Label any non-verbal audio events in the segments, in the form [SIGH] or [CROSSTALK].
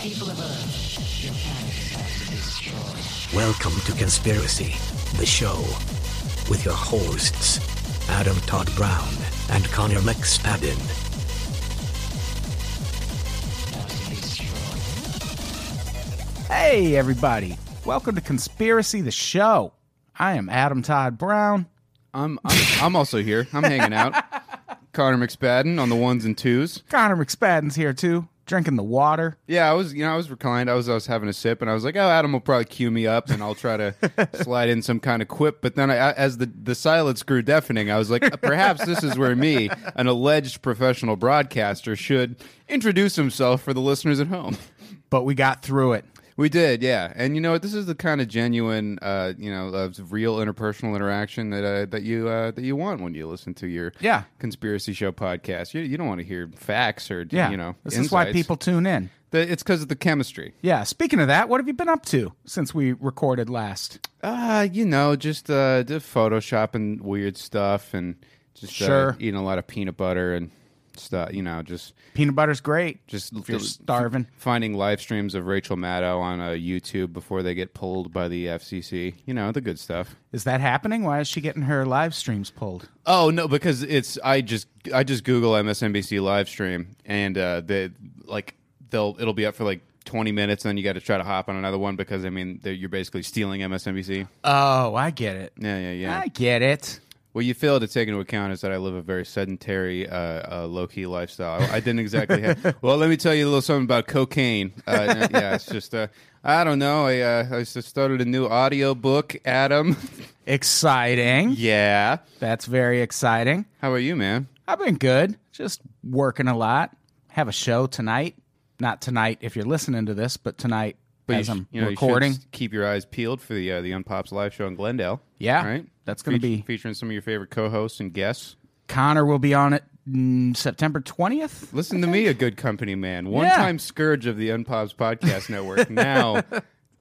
People of Earth, your planet is about destroyed. Welcome to Conspiracy, the show, with your hosts, Adam Todd Brown and Connor McSpadden. About to be destroyed. Hey, everybody. Welcome to Conspiracy the Show. I am Adam Todd Brown. I'm, I'm I'm also here. I'm hanging out. [LAUGHS] Connor McSpadden on the ones and twos. Connor McSpadden's here too, drinking the water. Yeah, I was you know I was reclined. I was I was having a sip, and I was like, oh, Adam will probably cue me up, and I'll try to [LAUGHS] slide in some kind of quip. But then, I, as the the silence grew deafening, I was like, uh, perhaps this is where me, an alleged professional broadcaster, should introduce himself for the listeners at home. But we got through it. We did, yeah. And you know what? This is the kind of genuine, uh, you know, of real interpersonal interaction that uh, that you uh, that you want when you listen to your Yeah. conspiracy show podcast. You, you don't want to hear facts or Yeah. you know. this is why people tune in. The- it's because of the chemistry. Yeah. Speaking of that, what have you been up to since we recorded last? Uh, you know, just uh, the photoshopping weird stuff and just Sure. uh, eating a lot of peanut butter and stuff. You know, just Peanut butter's great. just if you're starving. finding live streams of Rachel Maddow on uh, YouTube before they get pulled by the FCC. You know, the good stuff. Is that happening? Why is she getting her live streams pulled? Oh no, because it's I just I just Google MSNBC live stream and uh, the like they'll it'll be up for like. 20 minutes, and then you got to try to hop on another one because I mean you're basically stealing MSNBC. Oh, I get it. Yeah, yeah, yeah. I get it. What you fail to take into account is that I live a very sedentary, uh, uh, low key lifestyle. I didn't exactly have. [LAUGHS] well, let me tell you a little something about cocaine. Uh, yeah, it's just, uh, I don't know. I, uh, I just started a new audio book, Adam. [LAUGHS] Exciting. yeah. That's very exciting. How about you, man? I've been good. Just working a lot. Have a show tonight. Not tonight if you're listening to this, but tonight as you, I'm you know, you recording. s- keep your eyes peeled for the uh, the Unpops live show in Glendale. Yeah, right. that's gonna be- featuring some of your favorite co-hosts and guests. Connor will be on it mm, September 20th. Listen to me, a good company man, one-time scourge of the Unpops podcast network. [LAUGHS] Now,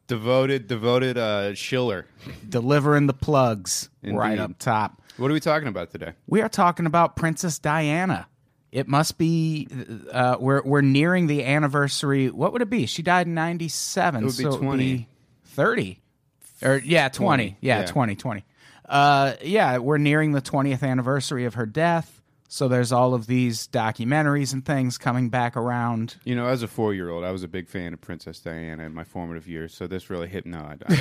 devoted, devoted uh, Schiller. Delivering the plugs right up top. What are we talking about today? We are talking about Princess Diana. It must be uh, we're we're nearing the anniversary. What would it be? She died in 97, It would be so 20. 30. Or yeah, 20. 20, Yeah, yeah. 20, 20. Uh yeah, we're nearing the 20th anniversary of her death. So there's all of these documentaries and things coming back around. You know, as a four-year-old, I was a big fan of Princess Diana in my formative years, so this really hit. No, [LAUGHS] I,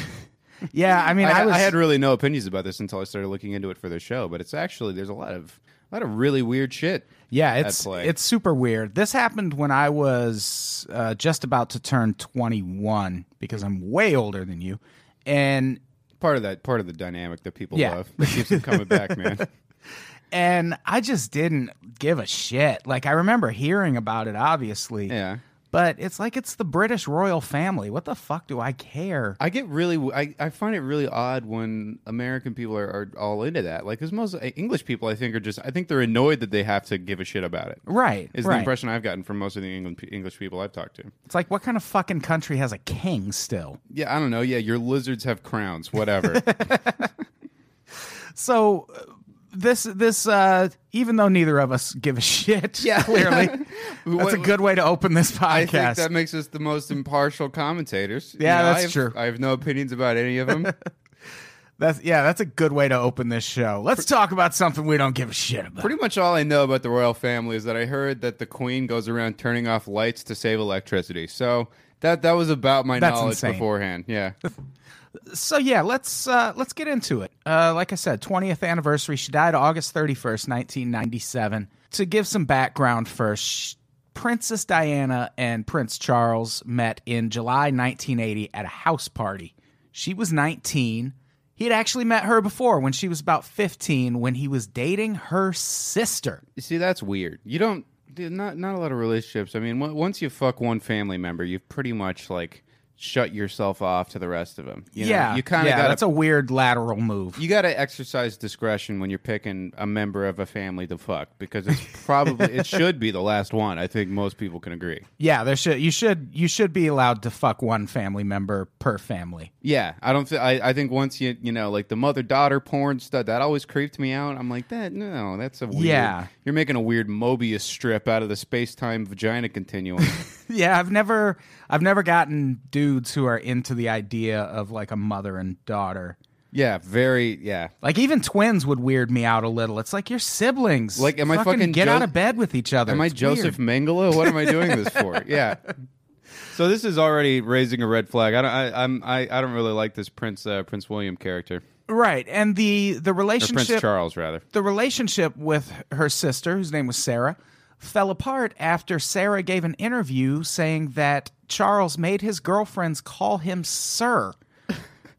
Yeah, I mean, I, I, was I had really no opinions about this until I started looking into it for the show. But it's actually there's a lot of a lot of really weird shit. Yeah, it's it's super weird. This happened when I was uh, just about to turn 21 because I'm way older than you. And part of that part of the dynamic that people Yeah. love that keeps them coming back, man. [LAUGHS] and I just didn't give a shit. Like I remember hearing about it obviously. Yeah. But it's like it's the British royal family. What the fuck do I care? I get really, I, I find it really odd when American people are, are all into that. Like, because most uh, English people, I think, are just, I think they're annoyed that they have to give a shit about it. right. Is right. the impression I've gotten from most of the England, English people I've talked to. It's like what kind of fucking country has a king still? Yeah, I don't know. Yeah, your lizards have crowns, whatever. [LAUGHS] So uh, this this uh even though neither of us give a shit, Yeah. [LAUGHS] clearly. [LAUGHS] that's a good way to open this podcast. I think that makes us the most impartial commentators. You Yeah, know, that's I have, true. I have no opinions about any of them. [LAUGHS] That's yeah, that's a good way to open this show. Let's talk about something we don't give a shit about. Pretty much all I know about the royal family is that I heard that the queen goes around turning off lights to save electricity. So that that was about my That's knowledge insane. beforehand. Yeah. So yeah, let's uh, let's get into it. Uh, like I said, 20th anniversary. She died August 31st, 1997. To give some background first, Princess Diana and Prince Charles met in July 1980 at a house party. She was 19. He had actually met her before when she was about 15 when he was dating her sister. You see, that's weird. You don't. Not not a lot of relationships. I mean, once you fuck one family member, you've pretty much like shut yourself off to the rest of them. You know? yeah, you kind of yeah, that's a weird lateral move. you got to exercise discretion when you're picking a member of a family to fuck because it's probably it [LAUGHS] should be the last one. I think most people can agree. yeah, there should you should you should be allowed to fuck one family member per family. Yeah, I don't. Th- I I think once you you know like the mother daughter porn stuff that always creeped me out. I'm like that. No, that's a weird. Yeah. you're making a weird Mobius strip out of the space time vagina continuum. [LAUGHS] Yeah, I've never I've never gotten dudes who are into the idea of like a mother and daughter. yeah, very. Yeah, Like even twins would weird me out a little. It's like you're siblings. Like, am I fucking fucking get Jo- out of bed with each other? Am I Joseph weird. Mengele? What am I doing this for? [LAUGHS] Yeah. So this is already raising a red flag. I don't. I, I'm. I, I don't really like this Prince uh, Prince William character Right, and the the or Prince relationship Charles rather. the relationship with her sister, whose name was Sarah, fell apart after Sarah gave an interview saying that Charles made his girlfriends call him sir. [LAUGHS]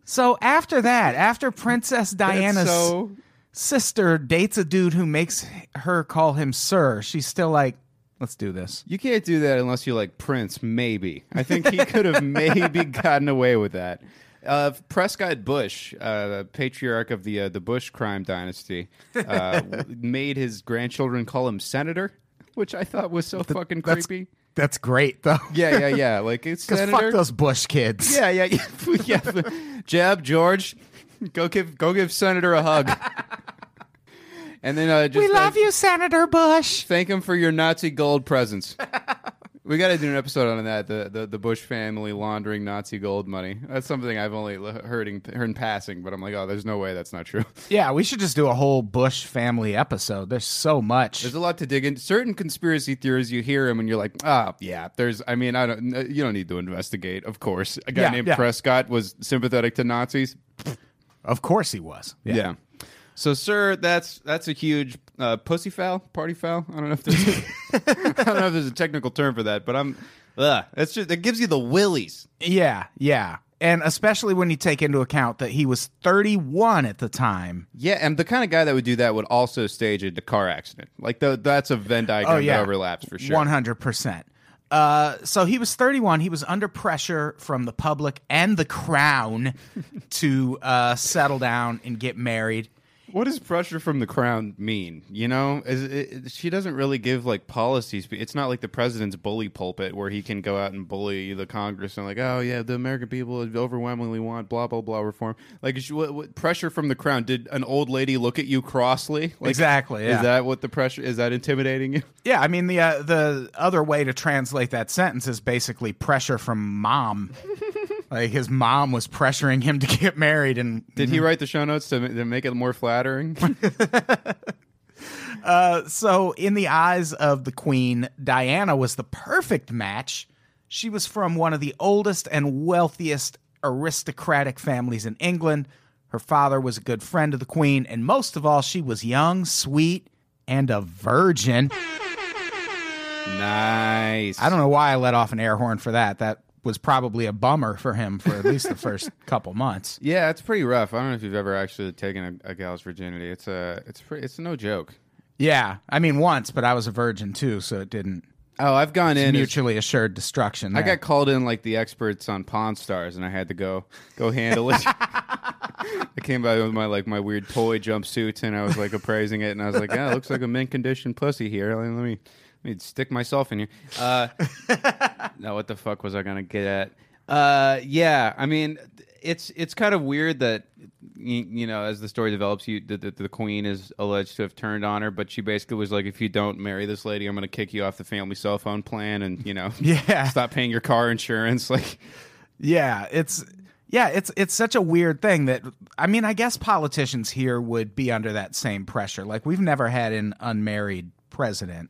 So after that, after Princess Diana's so sister dates a dude who makes her call him sir, she's still like, let's do this. you can't do that unless you like Prince. Maybe I think he [LAUGHS] could have maybe gotten away with that. Uh, Prescott Bush, uh, patriarch of the uh, the Bush crime dynasty, uh, [LAUGHS] made his grandchildren call him senator, which I thought was so fucking That's- creepy. That's great though. Yeah, yeah, [LAUGHS] yeah. Like it's Because fuck those Bush kids. Yeah, yeah, yeah. [LAUGHS] [LAUGHS] yeah. Jeb, George, go give go give Senator a hug. and then uh, just we love thank, you, Senator Bush. Thank him for your Nazi gold presents. We got to do an episode on that. The, the the Bush family laundering Nazi gold money. That's something I've only heard in, heard in passing, but I'm like, oh, there's no way that's not true. [LAUGHS] Yeah, we should just do a whole Bush family episode. There's so much. There's a lot to dig into. Certain conspiracy theories, you hear them and you're like, ah, yeah. There's, I mean, I don't. You don't need to investigate. Of course, a guy Yeah, named yeah. Prescott was sympathetic to Nazis. Of course he was. Yeah. So, sir, that's that's a huge uh, pussy foul, party foul. I don't know if there's [LAUGHS] [LAUGHS] I don't know if there's a technical term for that, but I'm. Ugh, that's just it gives you the willies. Yeah, yeah. And especially when you take into account that he was 31 at the time. Yeah, and the kind of guy that would do that would also stage a car accident. Like the, that's a Venn diagram Oh, yeah. that overlaps for sure. 100%. Uh, so he was 31. He was under pressure from the public and the crown [LAUGHS] to uh, settle down and get married. What does pressure from the crown mean? You know, is it, she doesn't really give like policies. It's not like the president's bully pulpit where he can go out and bully the Congress and like, oh yeah, the American people overwhelmingly want blah blah blah reform. Like, she, what, what, pressure from the crown? Did an old lady look at you crossly? Like, Exactly, yeah. Is that what the pressure? Is that intimidating you? Yeah, I mean the uh, the other way to translate that sentence is basically pressure from mom. [LAUGHS] like his mom was pressuring him to get married, and Did he mhm. write the show notes to, to make it more flattering? [LAUGHS] Uh, so in the eyes of the queen, Diana was the perfect match. She was from one of the oldest and wealthiest aristocratic families in England. Her father was a good friend of the queen, and most of all, she was young, sweet, and a virgin. nice. I don't know why I let off an air horn for that. That was probably a bummer for him for at least the first [LAUGHS] couple months. Yeah, it's pretty rough. I don't know if you've ever actually taken a, a gal's virginity. It's a, it's pretty, it's no joke. Yeah, I mean once, but I was a virgin too, so it didn't Oh, I've gone in. as- mutually assured destruction. I got called in like the experts on Pawn Stars, and I had to go go handle it. [LAUGHS] I came by with my like my weird toy jumpsuit, and I was like appraising it, and I was like, "Yeah, it looks like a mint condition pussy here. Let me let me stick myself in here." Uh, [LAUGHS] now, what the fuck was I gonna get at? Uh, yeah, I mean, it's it's kind of weird that you, you know, as the story develops, you the, the, the queen is alleged to have turned on her, but she basically was like, "If you don't marry this lady, I'm going to kick you off the family cell phone plan, and you know, [LAUGHS] Yeah. stop paying your car insurance." [LAUGHS] Like, Yeah, it's yeah, it's it's such a weird thing that I mean, I guess politicians here would be under that same pressure. Like we've never had an unmarried president.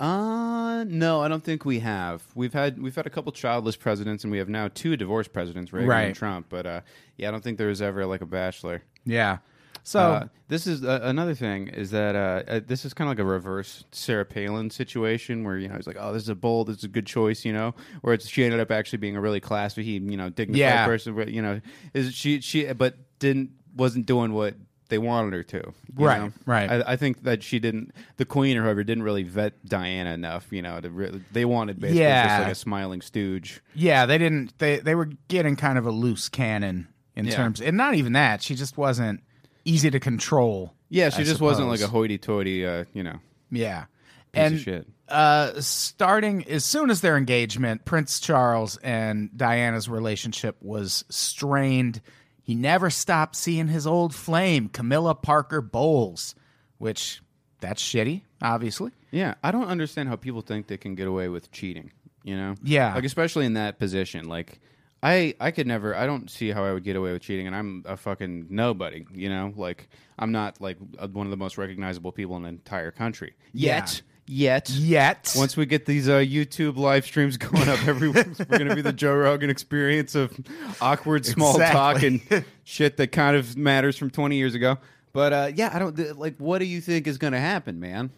Uh, no, I don't think we have. We've had we've had a couple childless presidents, and we have now two divorced presidents, Reagan Right. and Trump. But uh, yeah, I don't think there was ever like a bachelor. Yeah. So Uh, this is uh, another thing is that uh, uh, this is kind of like a reverse Sarah Palin situation where you know it's like oh this is a bold this is a good choice you know where it's she ended up actually being a really classy you know dignified Yeah. person but you know is she she but didn't wasn't doing what they wanted her to. you Right, know? right. I, I think that she didn't, the queen or whoever didn't really vet Diana enough. You know, to really, they wanted basically just like a smiling stooge. Yeah, they didn't. They they were getting kind of a loose cannon in Yeah. terms, and not even that. She just wasn't easy to control. Yeah, she I just wasn't like a hoity-toity. Uh, you know, Yeah, and uh, starting as soon as their engagement, Prince Charles and Diana's relationship was strained. He never stopped seeing his old flame, Camilla Parker Bowles, which that's shitty, obviously. Yeah, I don't understand how people think they can get away with cheating. You know? Yeah. like especially in that position. Like, I I could never. I don't see how I would get away with cheating, and I'm a fucking nobody. You know, like I'm not like one of the most recognizable people in the entire country yet. Yet. Yet, Once we get these uh, YouTube live streams [LAUGHS] going up every week, we're going to be the Joe Rogan experience of awkward small talk and [LAUGHS] shit that kind of matters from 20 years ago. But uh, yeah, I don't like. What do you think is going to happen, man?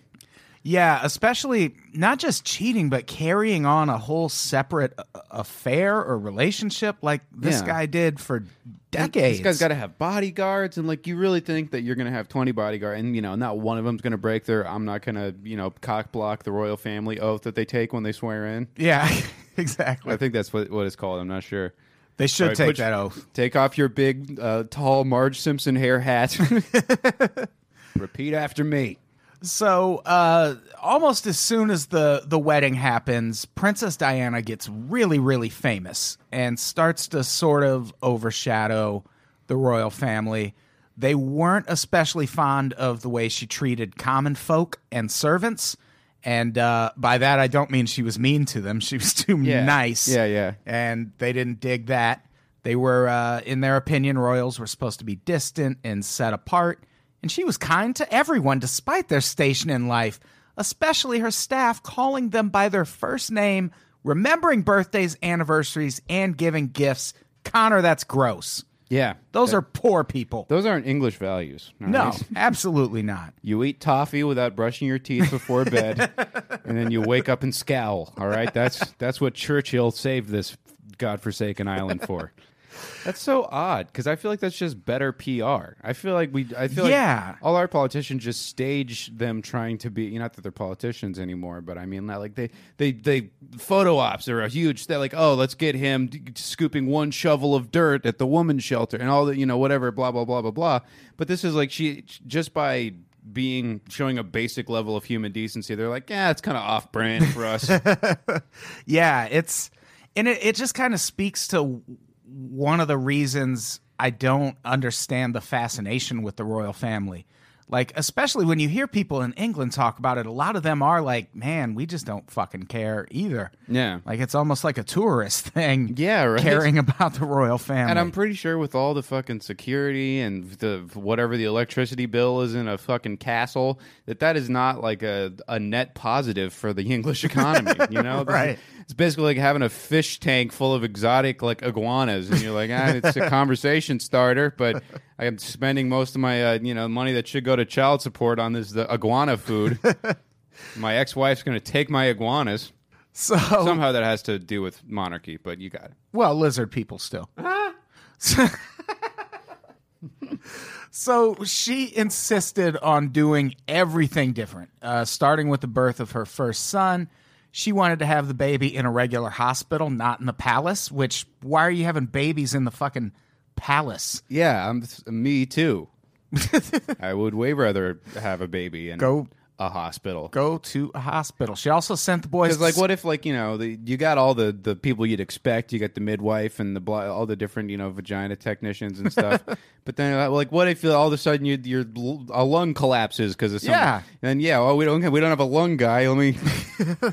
Yeah, especially not just cheating, but carrying on a whole separate uh, affair or relationship like this Yeah. guy did for decades. This guy's got to have bodyguards, and like, you really think that you're going to have 20 bodyguards, and you know, not one of them's going to break their "I'm not going to," you know, cock block the royal family oath that they take when they swear in. yeah, [LAUGHS] exactly. I think that's what what it's called. I'm not sure. They should right, take put- that oath. Take off your big, uh, tall Marge Simpson hair hat. [LAUGHS] Repeat after me. So, uh, almost as soon as the the wedding happens, Princess Diana gets really, really famous and starts to sort of overshadow the royal family. They weren't especially fond of the way she treated common folk and servants, and uh, by that I don't mean she was mean to them. She was too Yeah. nice. Yeah, yeah. and they didn't dig that. They were, uh, in their opinion, royals were supposed to be distant and set apart, and she was kind to everyone despite their station in life, especially her staff, calling them by their first name, remembering birthdays, anniversaries, and giving gifts. Connor, that's gross. Yeah, Those are poor people. those aren't English values. No, right? absolutely not. You eat toffee without brushing your teeth before bed, [LAUGHS] and then you wake up and scowl. All right, that's that's what Churchill saved this godforsaken island for. That's so odd because I feel like that's just better PR. I feel like we, I feel Yeah. like all our politicians just stage them trying to be. You know, not that they're politicians anymore, but I mean, like they, they, they photo ops are a huge. They're like, oh, let's get him d- scooping one shovel of dirt at the woman's shelter and all the, you know, whatever, blah blah blah blah blah. But this is like she just by being showing a basic level of human decency, they're like, yeah, it's kind of off brand for us. [LAUGHS] Yeah, it's and it, it just kind of speaks to one of the reasons I don't understand the fascination with the royal family. Like, especially when you hear people in England talk about it, a lot of them are like, man, we just don't fucking care either. Yeah. Like, it's almost like a tourist thing. [LAUGHS] Yeah, right. Caring about the royal family. And I'm pretty sure with all the fucking security and the whatever the electricity bill is in a fucking castle, that that is not like a, a net positive for the [LAUGHS] English economy. You know, [LAUGHS] Right. It's basically like having a fish tank full of exotic like iguanas, and you're like, ah, it's a [LAUGHS] conversation starter, but I am spending most of my uh, you know money that should go to child support on this the iguana food. [LAUGHS] my ex-wife's going to take my iguanas. so, Somehow that has to do with monarchy, but you got it. well, lizard people still. [LAUGHS] so she insisted on doing everything different, uh, starting with the birth of her first son. She wanted to have the baby in a regular hospital, not in the palace. Which, why are you having babies in the fucking palace? Yeah, I'm me too. [LAUGHS] I would way rather have a baby in Go- a hospital. Go to a hospital. She also sent the boys. Because like, what if like you know the, you got all the the people you'd expect. You got the midwife and the blo- all the different you know vagina technicians and stuff. [LAUGHS] but then uh, like, what if all of a sudden you, your a lung collapses because of something? Yeah. Then yeah, well we don't we don't have a lung guy. Let me [LAUGHS]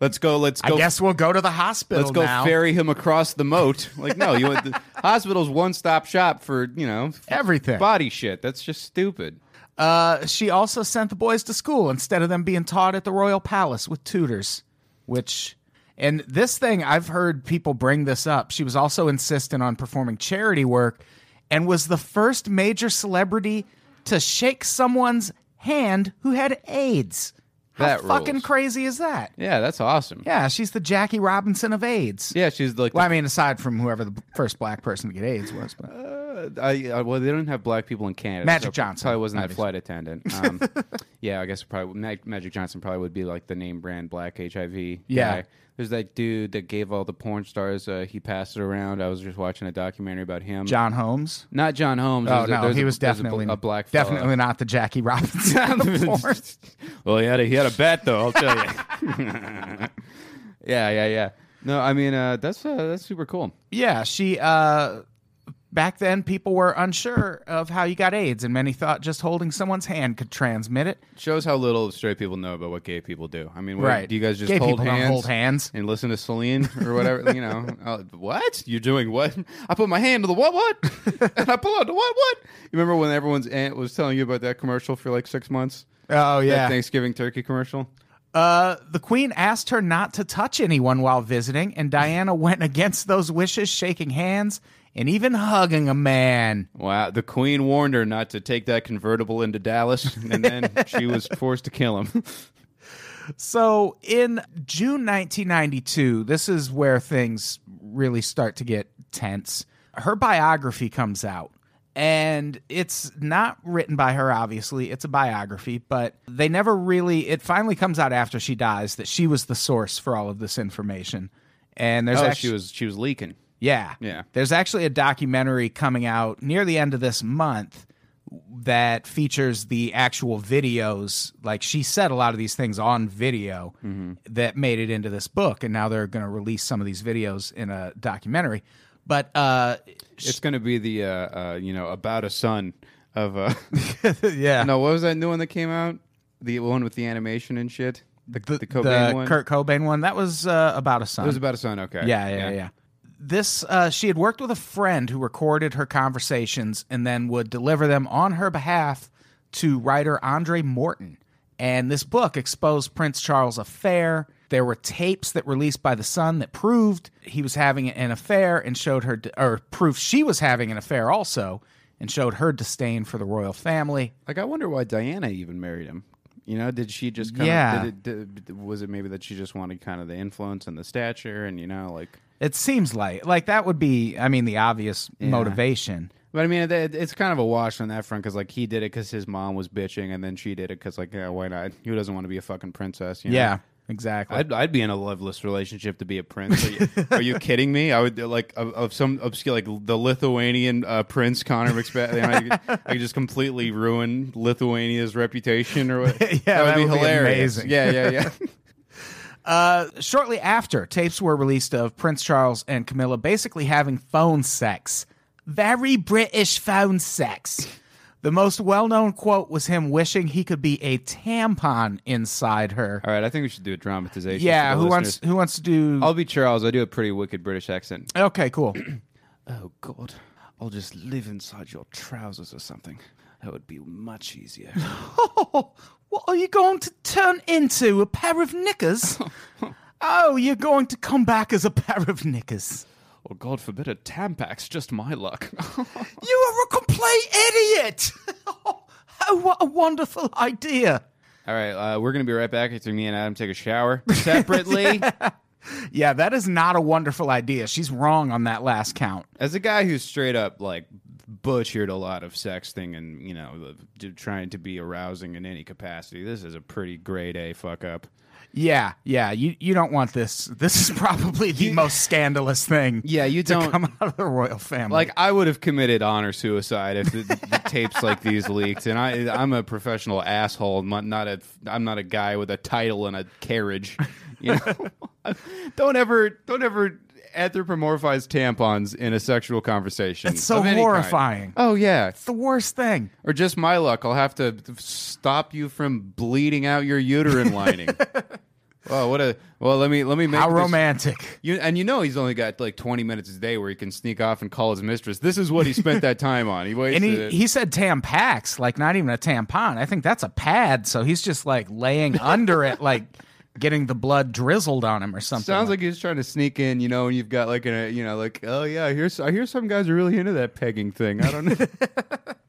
let's go. Let's go. I guess we'll go to the hospital. Let's go now. ferry him across the moat. Like no, you want [LAUGHS] the hospital's one stop shop for you know Everything. body shit. That's just stupid. Uh, she also sent the boys to school instead of them being taught at the royal palace with tutors, which. And this thing, I've heard people bring this up. She was also insistent on performing charity work and was the first major celebrity to shake someone's hand who had AIDS. How That fucking rules. crazy is that? Yeah, that's awesome. Yeah, she's the Jackie Robinson of AIDS. Yeah, she's like Well, I mean, aside from whoever the first black person to get AIDS was, but Uh, I, uh, well, they don't have black people in Canada. Magic so Johnson, probably wasn't obviously. flight attendant. Um, [LAUGHS] yeah, I guess probably Mag- Magic Johnson probably would be like the name brand black HIV. Yeah. guy. There's that dude that gave all the porn stars. Uh, he passed it around. I was just watching a documentary about him. John Holmes. Not John Holmes. Oh There's a- no, there's he a- was there's a bl- definitely a, black. fella. definitely not the Jackie [LAUGHS] Robinson. of porn. [LAUGHS] well, he had a, he had a bet though. I'll tell you. [LAUGHS] yeah, yeah, yeah. No, I mean uh, that's uh, that's super cool. Yeah, she uh back then people were unsure of how you got AIDS and many thought just holding someone's hand could transmit it. Shows how little straight people know about what gay people do. I mean, what, Right. Do you guys just Gay hold hands? hold hands. and listen to Celine or whatever. you know, [LAUGHS] uh, what you're doing? What? I put my hand to the what? What? [LAUGHS] and I pull out the what? What? You remember when everyone's aunt was telling you about that commercial for like six months? Oh yeah, That Thanksgiving turkey commercial. Uh, the queen asked her not to touch anyone while visiting, and Diana went against those wishes, shaking hands and even hugging a man. Wow, the Queen warned her not to take that convertible into Dallas, and then she was [LAUGHS] forced to kill him. So in June 1992, this is where things really start to get tense. Her biography comes out. And it's not written by her, obviously. It's a biography, but they never really. It finally comes out after she dies that she was the source for all of this information. And there's oh, actually, she was she was leaking. Yeah. Yeah. There's actually a documentary coming out near the end of this month that features the actual videos. Like she said a lot of these things on video Mm-hmm. that made it into this book. And now they're going to release some of these videos in a documentary. But uh, It's going to be the uh, uh, you know about a son of uh, [LAUGHS] yeah. no what was that new one that came out the one with the animation and shit the the, the Cobain one Kurt Cobain one. That was uh, about a son. it was about a son okay Yeah, yeah, yeah. This uh, she had worked with a friend who recorded her conversations and then would deliver them on her behalf to writer Andrew Morton. And this book exposed Prince Charles' affair. There were tapes that released by the Sun that proved he was having an affair and showed her, or proof she was having an affair also, and showed her disdain for the royal family. like I wonder why Diana even married him you know did she just kind Yeah. of did it, did, was it maybe that she just wanted kind of the influence and the stature and you know like It seems like like that would be, I mean, the obvious motivation. But I mean, it- it's kind of a wash on that front because like he did it because his mom was bitching, and then she did it because like yeah, why not? Who doesn't want to be a fucking princess? You know? Yeah, exactly. I'd, I'd be in a loveless relationship to be a prince. Are you, [LAUGHS] are you kidding me? I would like of, of some obscure like the Lithuanian uh, prince Connor McSpadden. You know, I, could, I could just completely ruin Lithuania's reputation or what? [LAUGHS] Yeah, that would that be would be hilarious. amazing. Yeah, yeah, yeah. [LAUGHS] Uh, shortly after, tapes were released of Prince Charles and Camilla basically having phone sex. Very British phone sex. The most well known quote was him wishing he could be a tampon inside her. All right, I think we should do a dramatization. Yeah, for the who wants who wants to do I'll be Charles. I do a pretty wicked British accent. Okay, cool. [CLEARS THROAT] Oh God, I'll just live inside your trousers or something. That would be much easier. [LAUGHS] [LAUGHS] Oh, what are you going to turn into? A pair of knickers? [LAUGHS] oh, you're going to come back as a pair of knickers. or God forbid, a Tampax. Just my luck. [LAUGHS] You are a complete idiot! [LAUGHS] oh, what a wonderful idea. All right, uh, we're gonna be right back after me and Adam take a shower separately. Yeah, that is not a wonderful idea. She's wrong on that last count. As a guy who's straight up like butchered a lot of sexting and you know the- trying to be arousing in any capacity, this is a pretty grade A fuck up. Yeah, yeah, you you don't want this. This is probably the most scandalous thing. Yeah, you don't- come out of the royal family. Like I would have committed honor suicide if the, the, tapes like these leaked, and I I'm a professional asshole, not not a I'm not a guy with a title and a carriage. You know, [LAUGHS] don't ever don't ever anthropomorphize tampons in a sexual conversation. It's so any kind. horrifying. Oh yeah, it's the worst thing. or just my luck. I'll have to stop you from bleeding out your uterine [LAUGHS] lining. well, what a well. Let me let me make How this- romantic. you, and you know he's only got like 20 minutes a day where he can sneak off and call his mistress. This is what he spent that [LAUGHS] time on. He wasted. And he, it. he said tampax, like not even a tampon. I think that's a pad. So he's just like laying under it, like getting the blood drizzled on him or something. Sounds like he's trying to sneak in, you know, and you've got like a, you know, like, oh yeah, here's I hear some guys are really into that pegging thing. I don't know. [LAUGHS] [LAUGHS]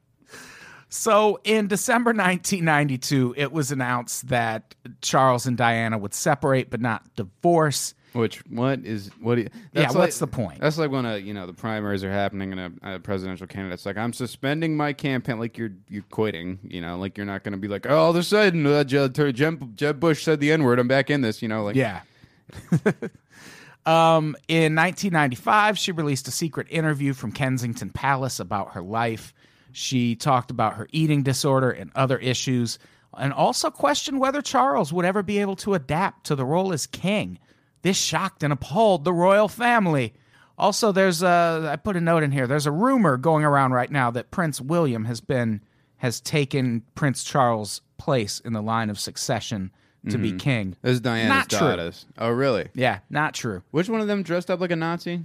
So in December 1992, it was announced that Charles and Diana would separate but not divorce. Which what is what? do you- Yeah, that's what's like- the point? That's like when a you know the primaries are happening and a, a presidential candidate's like, I'm suspending my campaign. Like you're you're quitting. You know, like you're not going to be like, oh, all of a sudden, uh, Jeb, Jeb, Jeb Bush said the N word. I'm back in this. You know, like Yeah. [LAUGHS] um, in 1995, she released a secret interview from Kensington Palace about her life. She talked about her eating disorder and other issues, and also questioned whether Charles would ever be able to adapt to the role as king. This shocked and appalled the royal family. Also, there's a I put a note in here. There's a rumor going around right now that Prince William has been has taken Prince Charles' place in the line of succession to be king. This is Diana's Not true. daughters. Oh, really? Yeah, not true. Which one of them dressed up like a Nazi?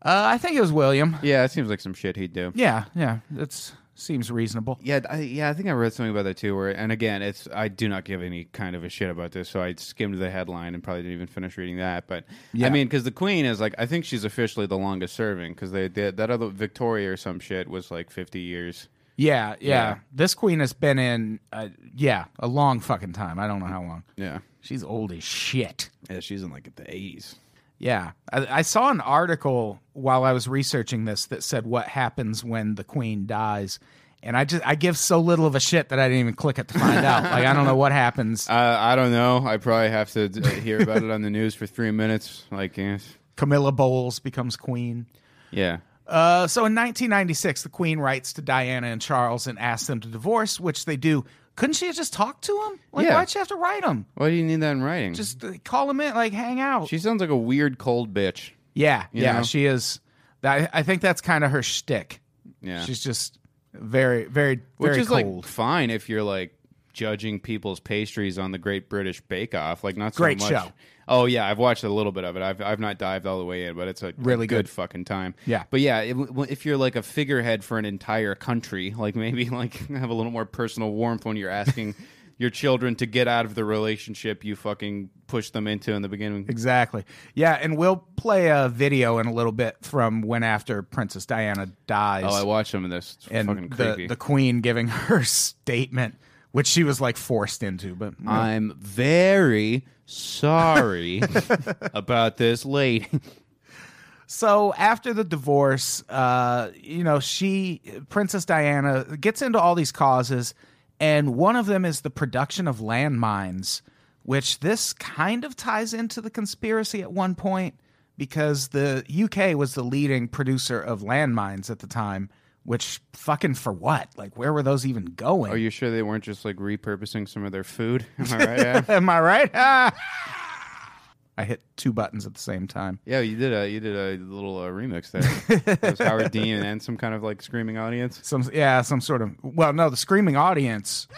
Uh, I think it was William. Yeah, it seems like some shit he'd do. Yeah, yeah, that seems reasonable. Yeah, I, yeah, I think I read something about that too. Where, and again, it's I do not give any kind of a shit about this, so I skimmed the headline and probably didn't even finish reading that. But Yeah. I mean, because the Queen is like, I think she's officially the longest serving because they did that other Victoria or some shit was like fifty years. Yeah, yeah, Yeah. This queen has been in, uh, yeah, a long fucking time. I don't know how long. Yeah, She's old as shit. yeah, she's in like the eighties. Yeah, I, I saw an article while I was researching this that said what happens when the queen dies, and I just I give so little of a shit that I didn't even click it to find out. Like I don't know what happens. [LAUGHS] Uh, I don't know. I probably have to uh, hear about it on the news for three minutes. Like, eh, Camilla Bowles becomes queen. yeah. Uh, so in 1996, the Queen writes to Diana and Charles and asks them to divorce, which they do. Couldn't she have just talked to him? Like, Yeah. why'd she have to write him? Why do you need that in writing? Just uh, call him in, like hang out. she sounds like a weird cold bitch. yeah, You yeah, know? she is. That I think that's kind of her shtick. Yeah, She's just very, very, Which very is cold. like fine if you're like judging people's pastries on the Great British Bake Off. Like not so Great much. show. Oh yeah, I've watched a little bit of it. I've I've not dived all the way in, but it's a Really good, good. fucking time. Yeah. but yeah, it, if you're like a figurehead for an entire country, like maybe [LAUGHS] like have a little more personal warmth when you're asking. [LAUGHS] Your children to get out of the relationship you fucking pushed them into in the beginning. Exactly. Yeah, and we'll play a video in a little bit from when after Princess Diana dies. Oh, I watched some of this. It's and fucking the, the Queen giving [LAUGHS] her statement, which she was like forced into, but I'm very sorry [LAUGHS] about this lady. So after the divorce, uh, you know, she Princess Diana gets into all these causes, and one of them is the production of landmines, which this kind of ties into the conspiracy at one point because the UK was the leading producer of landmines at the time. Which fucking for what? Like, where were those even going? Are you sure they weren't just like repurposing some of their food? [LAUGHS] Am I right? [LAUGHS] Am I right? [LAUGHS] I hit two buttons at the same time. yeah, you did a you did a little uh, remix there. That was Howard Dean and some kind of like screaming audience. Some yeah, some sort of well, no, the screaming audience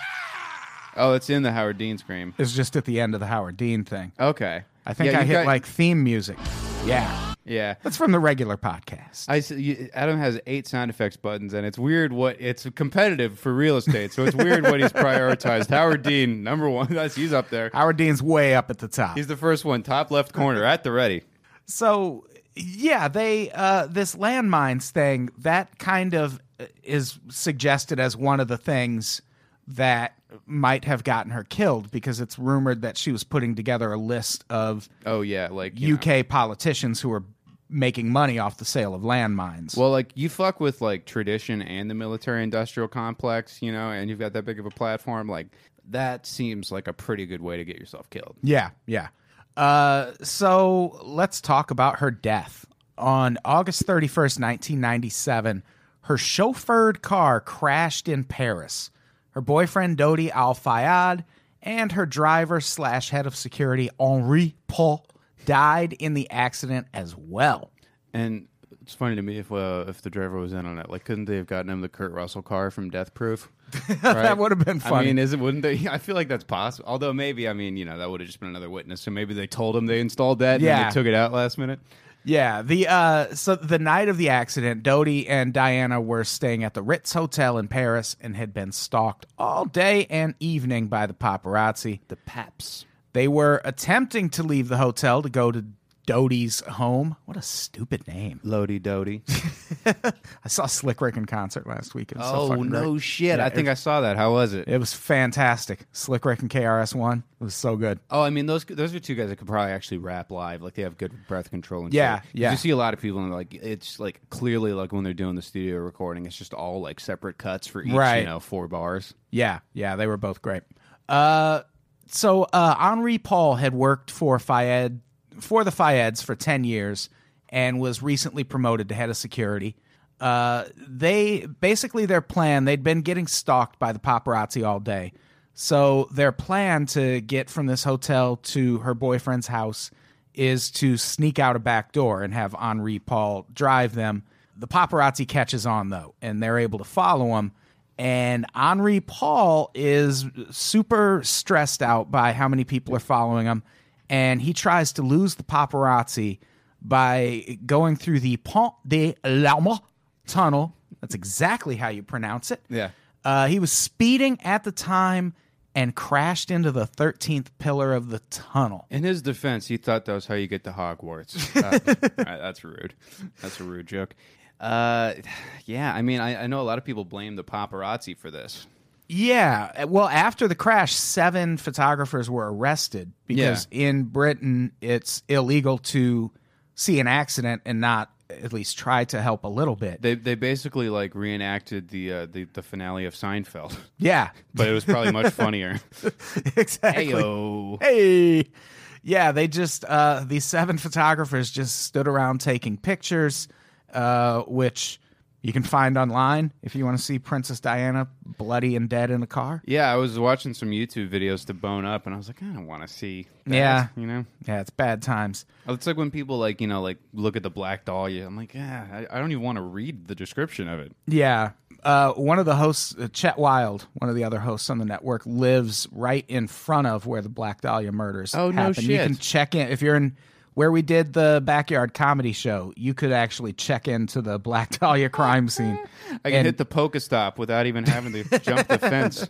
Oh, it's in the Howard Dean scream. It's just at the end of the Howard Dean thing. Okay, I think Yeah, I hit got- like theme music. Yeah, yeah. that's from the regular podcast. I you, Adam has eight sound effects buttons, and it's weird what it's competitive for real estate. So it's weird what he's prioritized. Howard Dean, number one. That's [LAUGHS] he's up there. Howard Dean's way up at the top. He's the first one, top left corner, at the ready. so yeah, they uh, this landmines thing that kind of is suggested as one of the things that might have gotten her killed because it's rumored that she was putting together a list of Oh yeah, like UK know. politicians who were making money off the sale of landmines. Well, like you fuck with like tradition and the military industrial complex, you know, and you've got that big of a platform, like that seems like a pretty good way to get yourself killed. Yeah, yeah. Uh, so let's talk about her death. On August 31st, 1997, her chauffeured car crashed in Paris. Her boyfriend, Dodi Al Fayed, and her driver slash head of security, Henri Paul, died in the accident as well. And it's funny to me if uh, if the driver was in on it, like couldn't they have gotten him the Kurt Russell car from Death Proof? [LAUGHS] That would have been funny. I mean, is it? Wouldn't they? [LAUGHS] I feel like that's possible. Although maybe, I mean, you know, that would have just been another witness. So maybe they told him they installed that, and Yeah. they took it out last minute. Yeah, the uh so the night of the accident, Dodi and Diana were staying at the Ritz Hotel in Paris and had been stalked all day and evening by the paparazzi. The Paps. They were attempting to leave the hotel to go to Dodi's home. What a stupid name. Lodi Dodi. [LAUGHS] I saw Slick Rick in concert last week. It was so oh fucking no great. shit! Yeah, I think I saw that. How was it? it was fantastic. Slick Rick and KRS One. It was so good. Oh, I mean those those are two guys that could probably actually rap live. Like they have good breath control and Yeah, shit. yeah. You see a lot of people and like it's like clearly like when they're doing the studio recording, it's just all like separate cuts for each Right. you know four bars. Yeah, yeah, they were both great. Uh, so uh, Henri Paul had worked for Fayed for the Fayeds for ten years and was recently promoted to head of security. Uh, they basically their plan they'd been getting stalked by the paparazzi all day, so their plan to get from this hotel to her boyfriend's house is to sneak out a back door and have Henri Paul drive them. The paparazzi catches on though, and they're able to follow him. And Henri Paul is super stressed out by how many people are following him, and he tries to lose the paparazzi by going through the Pont de l'Alma tunnel. That's exactly how you pronounce it. Yeah. Uh, he was speeding at the time and crashed into the 13th pillar of the tunnel. In his defense, he thought that was how you get to Hogwarts. Uh, [LAUGHS] that's rude. That's a rude joke. Uh, yeah, I mean, I, I know a lot of people blame the paparazzi for this. Yeah. Well, after the crash, seven photographers were arrested because in Britain it's illegal to see an accident and not at least try to help a little bit. They they basically like reenacted the uh, the the finale of Seinfeld, Yeah. [LAUGHS] but it was probably much funnier. [LAUGHS] exactly. Heyo. Hey. Yeah, they just uh these seven photographers just stood around taking pictures uh which you can find online if you want to see Princess Diana bloody and dead in a car. Yeah, I was watching some YouTube videos to bone up, and I was like, I don't want to see. That, Yeah. you know, Yeah, it's bad times. it's like when people like you know like look at the Black Dahlia. I'm like, yeah, I, I don't even want to read the description of it. Yeah. Uh, one of the hosts, uh, Chet Wild, one of the other hosts on the network, lives right in front of where the Black Dahlia murders Oh, no happen. You can check in if you're in where we did the backyard comedy show. You could actually check into the Black Dahlia crime scene. [LAUGHS] I can And- hit the PokéStop without even having to jump the fence.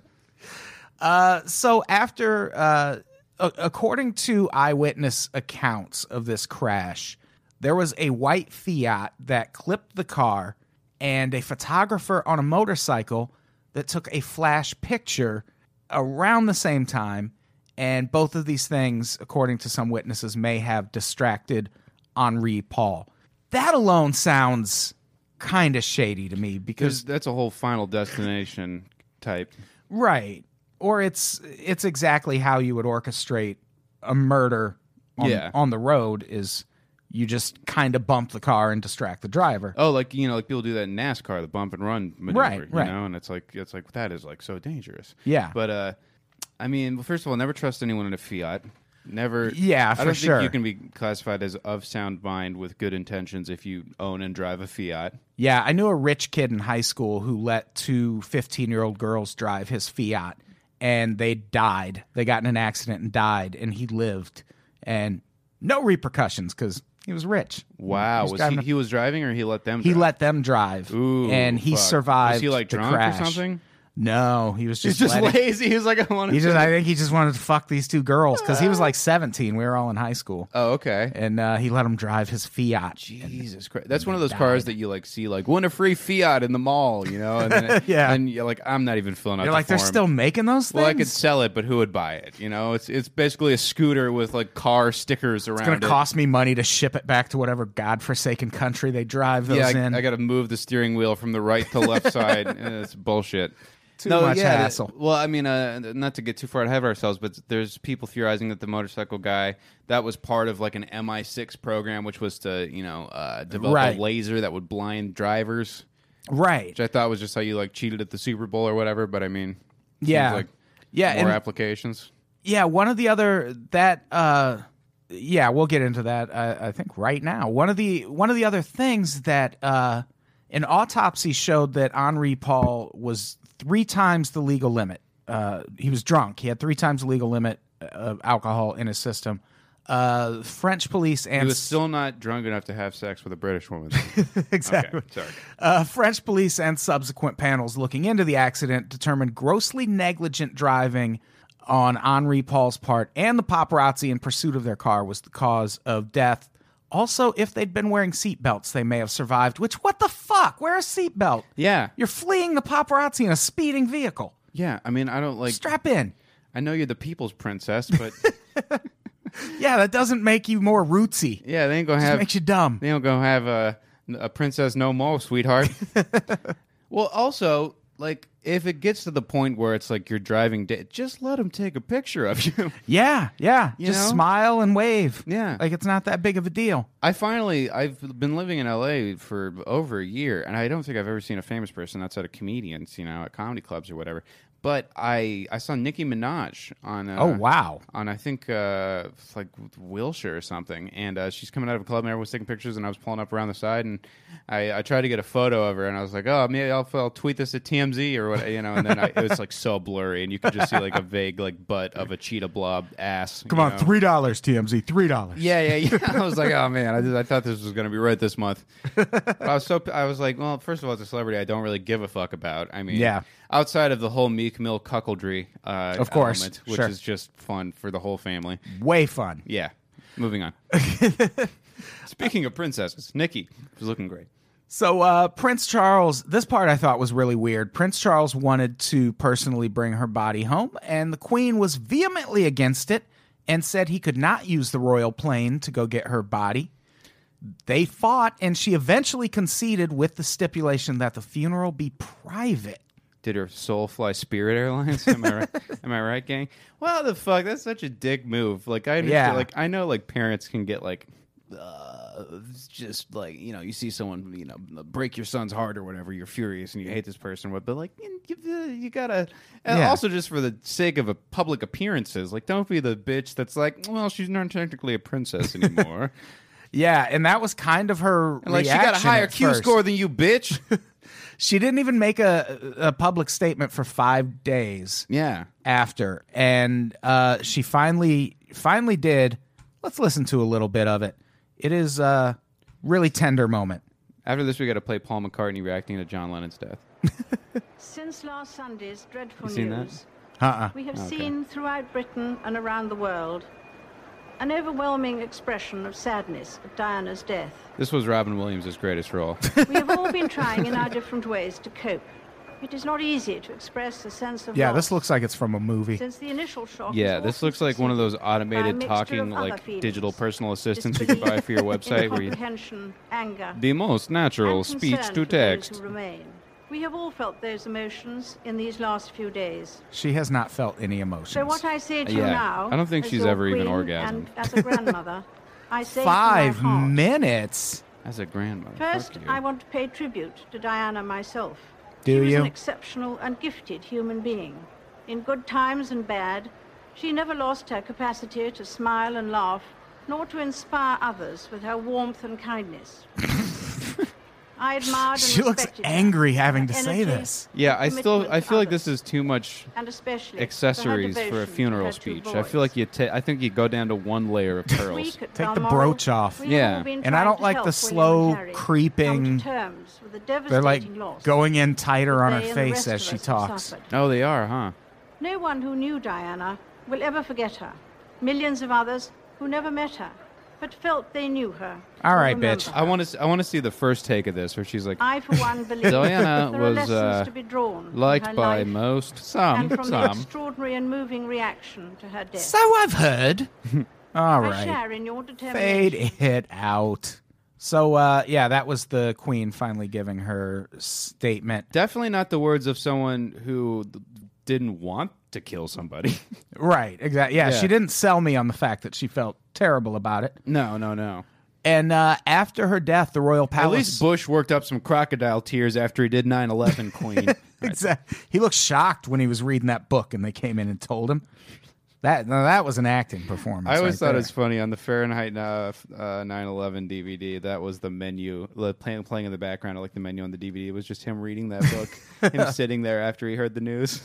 [LAUGHS] so after uh, a- according to eyewitness accounts of this crash there was a white fiat that clipped the car and a photographer on a motorcycle that took a flash picture around the same time and both of these things according to some witnesses may have distracted henri paul that alone sounds kind of shady to me because that's a whole Final Destination type. Right. Or it's it's exactly how you would orchestrate a murder on, Yeah. on the road is you just kind of bump the car and distract the driver. Oh, like you know, like people do that in NASCAR, the bump and run maneuver, Right, you right. know, and it's like it's like that is like so dangerous. Yeah. But uh, I mean, well, first of all, never trust anyone in a Fiat. Never. Yeah, I for don't sure. think you can be classified as of sound mind with good intentions if you own and drive a Fiat. Yeah, I knew a rich kid in high school who let two 15-year-old girls drive his Fiat and they died. They got in an accident and died and he lived and no repercussions cuz he was rich. Wow, was was, he, a- he was driving or he let them? Drive? He let them drive Ooh, and he fuck. survived Was he like the drunk crash. or something? No, he was He's just, just letting- lazy. He was like, I want He to. just, I think he just wanted to fuck these two girls because he was like 17. We were all in high school, Oh, okay. and uh, he let them drive his Fiat. Jesus Christ. That's one of those cars that you like see like win a free Fiat in the mall, you know, and then [LAUGHS] Yeah. and you're like I'm not even filling out. You're the like, they're form. still making those things. Well, I could sell it, but who would buy it? You know, it's it's basically a scooter with like car stickers around it's gonna it. cost me money to ship it back to whatever godforsaken country they drive those yeah, in. I, I got to move the steering wheel from the right to left side. [LAUGHS] Eh, It's bullshit. Too no, much yeah, hassle. Well, I mean, uh, not to get too far ahead of ourselves, but there's people theorizing that the motorcycle guy that was part of like an MI6 program, which was to you know uh, develop Right. a laser that would blind drivers. right? which I thought was just how you like cheated at the Super Bowl or whatever. But I mean, Yeah. like Yeah, more and- applications. Yeah, one of the other that uh yeah, we'll get into that I, I think right now. One of the one of the other things that uh an autopsy showed that Henri Paul was three times the legal limit. Uh he was drunk. He had three times the legal limit of alcohol in his system. Uh French police and He was still not drunk enough to have sex with a British woman. [LAUGHS] exactly. okay, sorry. Uh, French police and subsequent panels looking into the accident determined grossly negligent driving on Henri Paul's part and the paparazzi in pursuit of their car was the cause of death Also, if they'd been wearing seatbelts, they may have survived. Which, what the fuck? Wear a seatbelt. Yeah. You're fleeing the paparazzi in a speeding vehicle. Yeah. I mean, I don't like. Strap in. I know you're the people's princess, but [LAUGHS] Yeah, that doesn't make you more rootsy. yeah, they ain't gonna It have. makes you dumb. They don't gonna have a, a princess no more, sweetheart. [LAUGHS] well, also, like, if it gets to the point where it's like you're driving, just let them take a picture of you. [LAUGHS] Yeah, yeah. You Just know? smile and wave. Yeah. Like it's not that big of a deal. I finally, I've been living in LA for over a year, and I don't think I've ever seen a famous person outside of comedians, you know, at comedy clubs or whatever. But I, I saw Nicki Minaj on. Uh, oh, wow. on I think uh, like Wilshire or something, and uh, she's coming out of a club and everyone's taking pictures, and I was pulling up around the side, and I, I tried to get a photo of her, and I was like, oh, maybe I'll, I'll tweet this at TMZ or what, you know, and then I, it was like so blurry, and you could just see like a vague like butt of a cheetah blob ass. Come on, know? three dollars, TMZ, three dollars. Yeah, yeah, yeah. [LAUGHS] I was like, oh man, I, just, I thought this was going to be right this month. [LAUGHS] I was so I was like, well, first of all, it's a celebrity I don't really give a fuck about. I mean, Yeah. Outside of the whole Meek Mill cuckoldry, uh, Of course, element, which sure. is just fun for the whole family. Way fun. Yeah. Moving on. [LAUGHS] Speaking of princesses, Nikki was looking great. So uh, Prince Charles, this part I thought was really weird. Prince Charles wanted to personally bring her body home, and the Queen was vehemently against it and said he could not use the royal plane to go get her body. They fought, and she eventually conceded with the stipulation that the funeral be private. Did her soul fly Spirit Airlines? Am I right? [LAUGHS] Am I right, gang? Well, the fuck, that's such a dick move. Like I understand, Yeah. like I know, like parents can get like, uh, it's just like you know, you see someone you know break your son's heart or whatever, you're furious and you hate this person, but but like you, you, you gotta, and Yeah. also just for the sake of a public appearances, like don't be the bitch that's like, well, she's not technically a princess anymore, [LAUGHS] Yeah, and that was kind of her and like she got a reaction higher at Q first. score than you, bitch. [LAUGHS] She didn't even make a, a public statement for five days. yeah. after and uh she finally finally did let's listen to a little bit of it it is a really tender moment After this, we got to play Paul McCartney reacting to John Lennon's death. [LAUGHS] Since last Sunday's dreadful You seen that? news, uh-uh we have Okay. seen throughout Britain and around the world an overwhelming expression of sadness at Diana's death. This was Robin Williams' greatest role. We have all been [LAUGHS] trying in our different ways to cope. It is not easy to express a sense of yeah loss, this looks like it's from a movie since the initial shock. Yeah, this looks like one of those succeeded by a automated talking like feelings. digital personal assistants you can buy for your [LAUGHS] website where you anger, the most natural speech to for those text. Who remain. We have all felt those emotions in these last few days. she has not felt any emotions So what I say to you now, I don't think as she's your ever even queen orgasmed. And as a grandmother, I [LAUGHS] say five from my heart, minutes As a grandmother. First. I want to pay tribute to Diana myself. Do she was you? an exceptional and gifted human being. In good times and bad, she never lost her capacity to smile and laugh, nor to inspire others with her warmth and kindness. [LAUGHS] I admired and she looks respected her angry having her to say this yeah, I still I feel like others. this is too much and especially accessories for, for a funeral speech. I feel like you ta- I think you go down to one layer of pearls. Take the brooch off. Yeah. And I don't like the slow, creeping- terms the they're like loss going in tighter on her face as she talks oh, they are, huh? No one who knew Diana will ever forget her. Millions of others who never met her, but felt they knew her. All will right, remember bitch. I want to I want to see the first take of this where she's like I, for one, [LAUGHS] believe Diana there are was, lessons uh, to be drawn from liked by life most some and from the some. extraordinary and moving reaction to her death. so i've heard [LAUGHS] all I right share in your fade determination. it out so uh yeah that was the queen finally giving her statement Definitely not the words of someone who didn't want to kill somebody. [LAUGHS] Right, exactly. Yeah, Yeah. she didn't sell me on the fact that she felt terrible about it. no, no, no. And uh, after her death, the royal palace. At least Bush worked up some crocodile tears after he did 9/11, [LAUGHS] Queen. Exa- he looked shocked when he was reading that book, and they came in and told him that. No, that was an acting performance. I always right thought there. it was funny on the Fahrenheit uh, f- uh, 9/11 DVD. That was the menu the playing playing in the background, like the menu on the DVD. It was just him reading that book, [LAUGHS] him sitting there after he heard the news.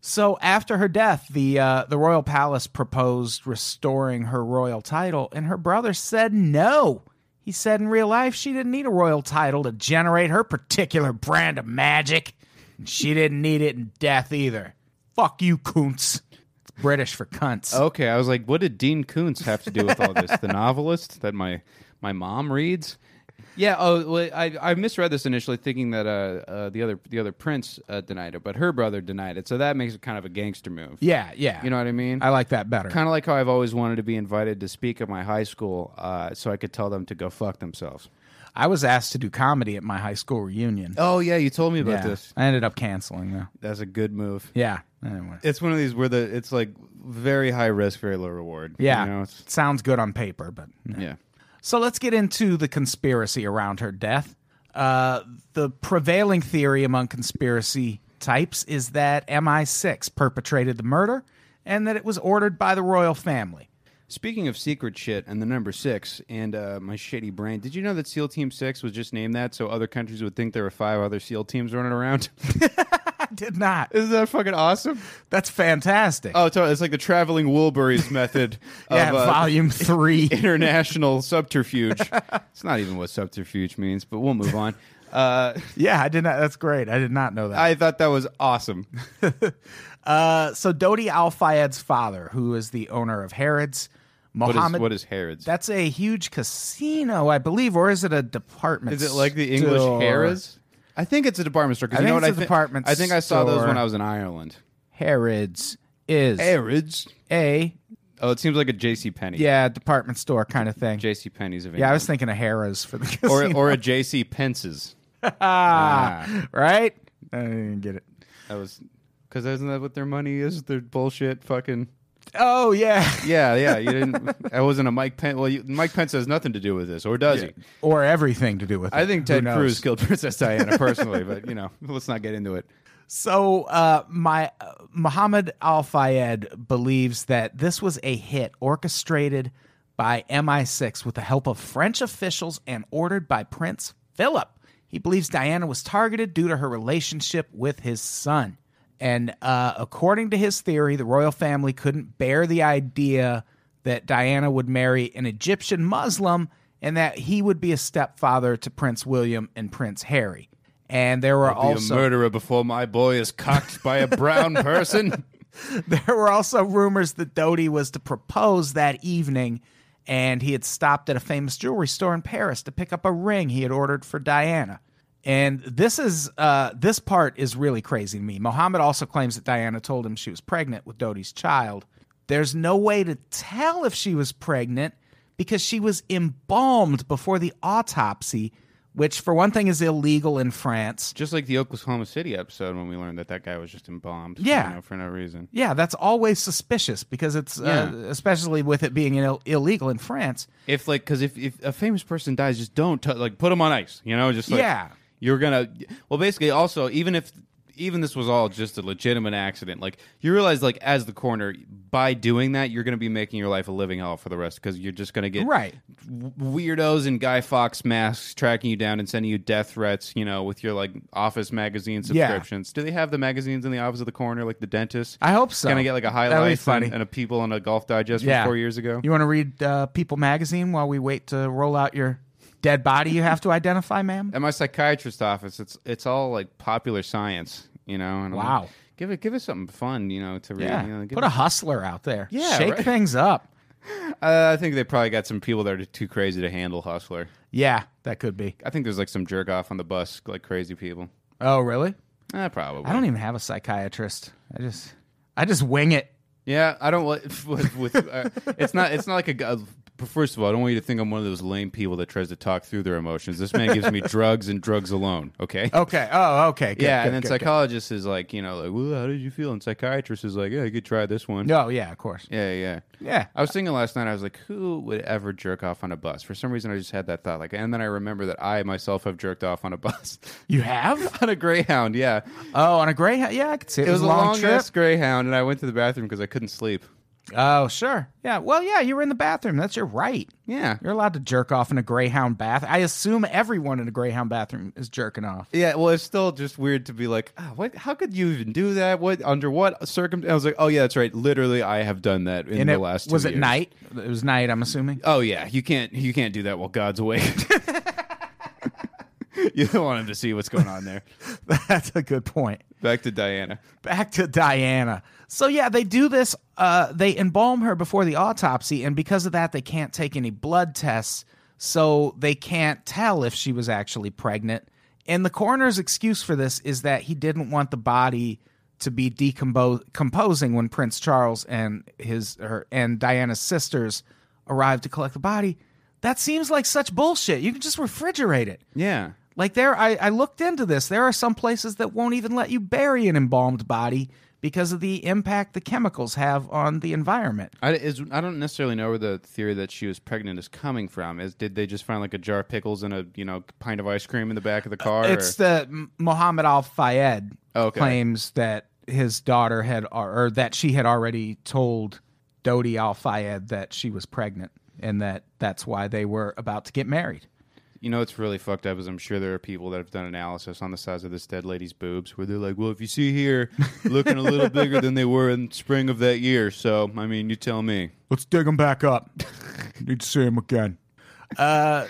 So after her death, the uh, the royal palace proposed restoring her royal title, and her brother said no. He said in real life she didn't need a royal title to generate her particular brand of magic, and she didn't need it in death either. Fuck you, Kuntz. It's British for cunts. Okay, I was like, what did Dean Koontz have to do with all this? the [LAUGHS] novelist that my my mom reads. Yeah. Oh, well, I I misread this initially, thinking that uh, uh the other the other prince uh, denied it, but her brother denied it. So that makes it kind of a gangster move. Yeah, yeah. You know what I mean? I like that better. kind of like how I've always wanted to be invited to speak at my high school, uh, so I could tell them to go fuck themselves. I was asked to do comedy at my high school reunion. Oh yeah, you told me about yeah. this. I ended up canceling though. That's a good move. Yeah. Anyway. It's one of these where the it's like very high risk, very low reward. Yeah. You know, it's, Sounds good on paper, but no. yeah. So let's get into the conspiracy around her death. Uh, the prevailing theory among conspiracy types is that MI6 perpetrated the murder and that it was ordered by the royal family. Speaking of secret shit and the number six and uh, my shitty brain, did you know that SEAL Team Six was just named that so other countries would think there were five other SEAL teams running around? [LAUGHS] I [LAUGHS] did not. Isn't that fucking awesome? That's fantastic. Oh, totally. it's like the traveling Wilburys [LAUGHS] method [LAUGHS] yeah, of uh, volume three. international subterfuge. it's not even what subterfuge means, but we'll move on. Uh, yeah, I did not. That's great. I did not know that. I thought that was awesome. Uh, so Dodi Al Fayed's father, who is the owner of Harrods, What is, what is Harrods? That's a huge casino, I believe, or is it a department? Is it like the English store? Harrods? I think it's a department store. I you know think what it's a thi- department I think I saw those store. when I was in Ireland. Harrods is Harrods. a Oh, it seems like a J.C. Penney. yeah department store kind of thing. J.C. Penney's of yeah, I was England. thinking of Harrah's for the [LAUGHS] or casino. or a J.C. Pence's. ah, [LAUGHS] right? I didn't get it. That was because isn't that what their money is? Their bullshit fucking. Oh yeah, Yeah, yeah. You didn't. [LAUGHS] I wasn't a Mike Pence. Well, you, Mike Pence has nothing to do with this, or does he? or everything to do with it. I think Ted? Cruz killed Princess [LAUGHS] Diana personally, but you know, let's not get into it. So, uh, my uh, Muhammad Al Fayed believes that this was a hit orchestrated by MI6 with the help of French officials and ordered by Prince Philip. He believes Diana was targeted due to her relationship with his son. And uh, according to his theory, the royal family couldn't bear the idea that Diana would marry an Egyptian Muslim and that he would be a stepfather to Prince William and Prince Harry. And there were Be also a murderer before my boy is cocked by a brown [LAUGHS] person. There were also rumors that Dodi was to propose that evening, and he had stopped at a famous jewelry store in Paris to pick up a ring he had ordered for Diana. And this is uh, this part is really crazy to me. Mohammed also claims that Diana told him she was pregnant with Dodi's child. There's no way to tell if she was pregnant because she was embalmed before the autopsy, which, for one thing, is illegal in France. Just like the Oklahoma City episode when we learned that that guy was just embalmed. Yeah. you know, for no reason. Yeah, that's always suspicious because it's, uh, especially with it being Ill- illegal in France. If like, because if, if a famous person dies, just don't t- like put them on ice. You know, just like Yeah. You're gonna. Well, basically, also even if even this was all just a legitimate accident, like you realize, like as the coroner, by doing that, you're gonna be making your life a living hell for the rest because you're just gonna get Right. weirdos in Guy Fawkes masks tracking you down and sending you death threats. You know, with your like Office magazine Yeah. subscriptions. Do they have the magazines in the office of the coroner, like the dentist? I hope so. Can I get like a highlight funny. and, and a People and a Golf Digest yeah. from four years ago? You want to read uh, People magazine while we wait to roll out your dead body you have to identify, ma'am? At my psychiatrist office, it's it's all like popular science, you know. And I'm Wow. like, give it give it something fun, you know, to read. Yeah. You know, Put a hustler out there. Yeah, Shake right. things up. [LAUGHS] uh, I think they probably got some people that are too crazy to handle Hustler. Yeah, that could be. I think there's like some jerk off on the bus, like crazy people. Oh, really? Eh, probably. I don't even have a psychiatrist. I just I just wing it. Yeah, I don't. [LAUGHS] With, with uh, it's not. It's not like a, uh, First of all, I don't want you to think I'm one of those lame people that tries to talk through their emotions. This man gives me [LAUGHS] drugs and drugs alone. Okay. Okay. Oh, okay. Good, yeah, good, and then good, psychologist is like, you know, like, well, how did you feel? And psychiatrist is like, yeah, you could try this one. Oh, yeah, of course. Yeah, yeah. Yeah. I was thinking last night, I was like, who would ever jerk off on a bus? For some reason, I just had that thought. Like, and then I remember that I myself have jerked off on a bus, [LAUGHS] You have? [LAUGHS] on a Greyhound. Yeah, Oh, on a Greyhound? Yeah, I could see it. it was a long, long trip. Greyhound, and I went to the bathroom because I couldn't sleep. Oh, sure. Yeah. Well, yeah, you were in the bathroom. That's your right. Yeah, You're allowed to jerk off in a Greyhound bath. I assume everyone in a Greyhound bathroom is jerking off. yeah. Well, it's still just weird to be like, oh, what? How could you even do that? What? Under what circumstances? I was like, oh yeah, that's right. Literally, I have done that in And the it, last. Two was it years. night? It was night. I'm assuming. Oh yeah, you can't you can't do that while God's awake. [LAUGHS] [LAUGHS] you don't want him to see what's going on there. [LAUGHS] That's a good point. Back to Diana. Back to Diana. So yeah, they do this. Uh, they embalm her before the autopsy, and because of that, they can't take any blood tests, so they can't tell if she was actually pregnant. And the coroner's excuse for this is that he didn't want the body to be decomposing when Prince Charles and his her and Diana's sisters arrived to collect the body. That seems like such bullshit. You can just refrigerate it. Yeah. Like there, I, I looked into this. There are some places that won't even let you bury an embalmed body because of the impact the chemicals have on the environment. I, is, I don't necessarily know where the theory that she was pregnant is coming from. Is did they just find like a jar of pickles and a you know pint of ice cream in the back of the car? It's or- the Mohammed Al Fayed oh, Okay. claims that his daughter had, or, or that she had already told Dodi Al Fayed that she was pregnant, and that that's why they were about to get married. You know, it's really fucked up. Is I'm sure there are people that have done analysis on the size of this dead lady's boobs, where they're like, "Well, if you see here, looking a little bigger than they were in spring of that year." So, I mean, you tell me. Let's dig them back up. Need to see them again. Uh,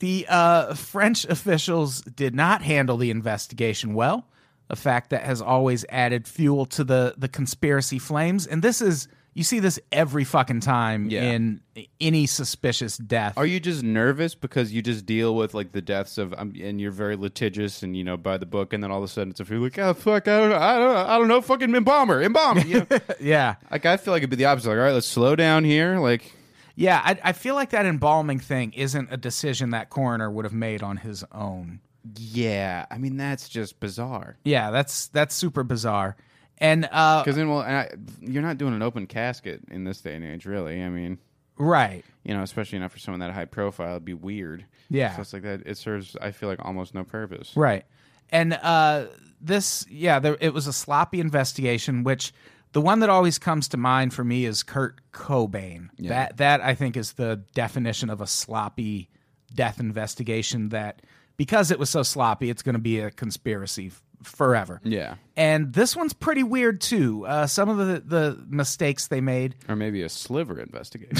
the uh, French officials did not handle the investigation well, a fact that has always added fuel to the, the conspiracy flames. And this is, you see this every fucking time Yeah. in any suspicious death. Are you just nervous because you just deal with like the deaths of, um, and you're very litigious and you know by the book, and then all of a sudden it's a few like, oh fuck, I don't, know, I don't, know, I don't know, fucking embalmer, embalmer. You know? [LAUGHS] yeah. like I feel like it'd be the opposite. Like, all right, let's slow down here. Like, Yeah. I, I feel like that embalming thing isn't a decision that coroner would have made on his own. yeah, I mean that's just bizarre. Yeah, that's that's super bizarre. And uh, Because then, well, I, you're not doing an open casket in this day and age, really. I mean, right. you know, especially not for someone that high profile, it'd be weird. Yeah. so it's like that. It serves, I feel like, almost no purpose. Right. And uh, this, yeah, there, it was a sloppy investigation, which the one that always comes to mind for me is Kurt Cobain. That that I think is the definition of a sloppy death investigation. That because it was so sloppy, it's going to be a conspiracy forever. Yeah, And this one's pretty weird too. Uh, some of the the mistakes they made. or maybe a sliver investigation.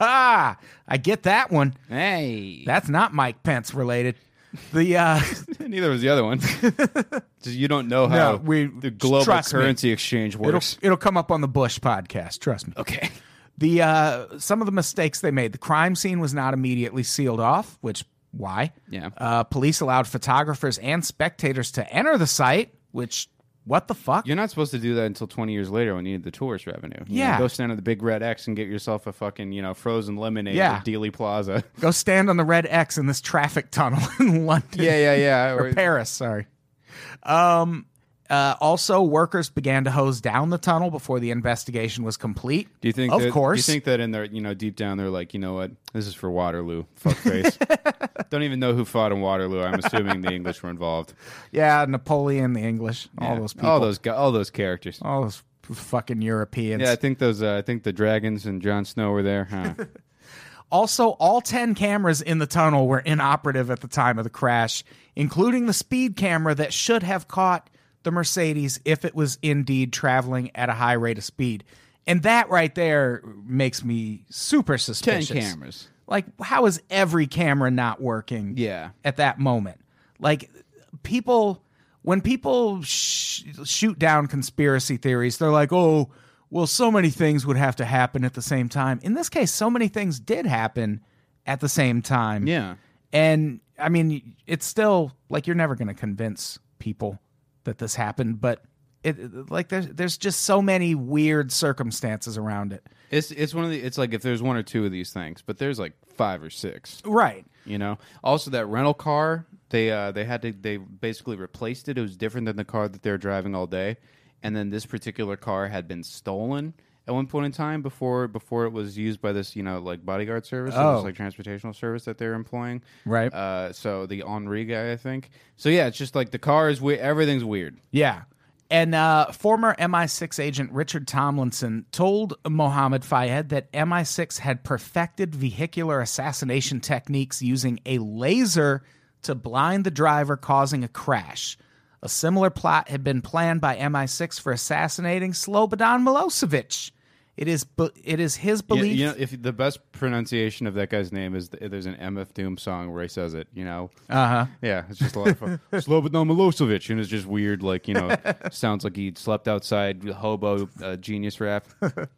Ah, [LAUGHS] I get that one. hey, That's not Mike Pence related. The uh, [LAUGHS] neither was the other one. [LAUGHS] You don't know how No, we- the global trust me. currency exchange it'll works. it'll come up on the Bush podcast. Trust me. Okay. The uh, some of the mistakes they made. The crime scene was not immediately sealed off, which why? Yeah. Uh, police allowed photographers and spectators to enter the site, which what the fuck? You're not supposed to do that until 20 years later when you need the tourist revenue. You know, Yeah. go stand on the big red X and get yourself a fucking, you know, frozen lemonade Yeah. at Dealey Plaza. [LAUGHS] Go stand on the red X in this traffic tunnel [LAUGHS] in London. yeah, yeah, yeah. [LAUGHS] or Paris, sorry. Um. Uh, also, workers began to hose down the tunnel before the investigation was complete. Do you think? Of that, course. Do you think that in their, you know, deep down, they're like, you know what? This is for Waterloo. Fuckface. [LAUGHS] Don't even know who fought in Waterloo. I'm assuming the English were involved. Yeah, Napoleon, the English, all those people, all those, all those characters. all those fucking Europeans. Yeah, I think those. Uh, I think the dragons and Jon Snow were there. Huh? [LAUGHS] Also, all 10 cameras in the tunnel were inoperative at the time of the crash, including the speed camera that should have caught the Mercedes if it was indeed traveling at a high rate of speed. And that right there makes me super suspicious. Ten suspicious. cameras. Like, how is every camera not working Yeah. at that moment? Like, people, when people sh- shoot down conspiracy theories, they're like, oh, well, so many things would have to happen at the same time. In this case, so many things did happen at the same time. Yeah. And I mean, it's still like you're never going to convince people that this happened, but it like there's there's just so many weird circumstances around it. It's it's one of the. It's like if there's one or two of these things, but there's like five or six. Right. You know. Also, that rental car they uh they had to they basically replaced it. It was different than the car that they were driving all day, and then this particular car had been stolen at one point in time before before it was used by this you know like bodyguard service, Oh. this like transportational service that they're employing. Right. Uh, so the Henri guy, I think. So yeah, it's just like the car is weird. Everything's weird. Yeah. And uh, former MI6 agent Richard Tomlinson told Mohammed Fayed that MI6 had perfected vehicular assassination techniques using a laser to blind the driver, causing a crash. A similar plot had been planned by MI6 for assassinating Slobodan Milosevic. It is, it is his You, belief. you know, if the best pronunciation of that guy's name is there's an MF Doom song where he says it. You know, uh huh. yeah, it's just a lot of fun. [LAUGHS] Slobodan Milosevic, and it's just weird. Like you know, [LAUGHS] sounds like he slept outside hobo uh, genius rap. [LAUGHS]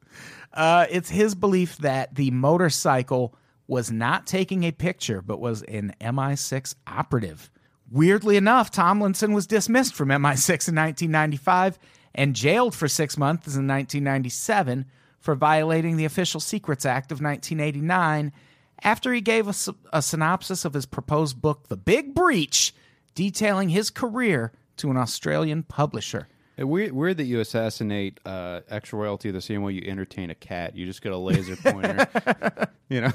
Uh, it's his belief that the motorcycle was not taking a picture, but was an MI6 operative. Weirdly enough, Tomlinson was dismissed from MI6 in 1995 and jailed for six months in 1997 for violating the Official Secrets Act of 1989 after he gave a, a synopsis of his proposed book, The Big Breach, detailing his career to an Australian publisher. It weird, weird that you assassinate uh, ex royalty the same way you entertain a cat. You just get a laser pointer. [LAUGHS] you know,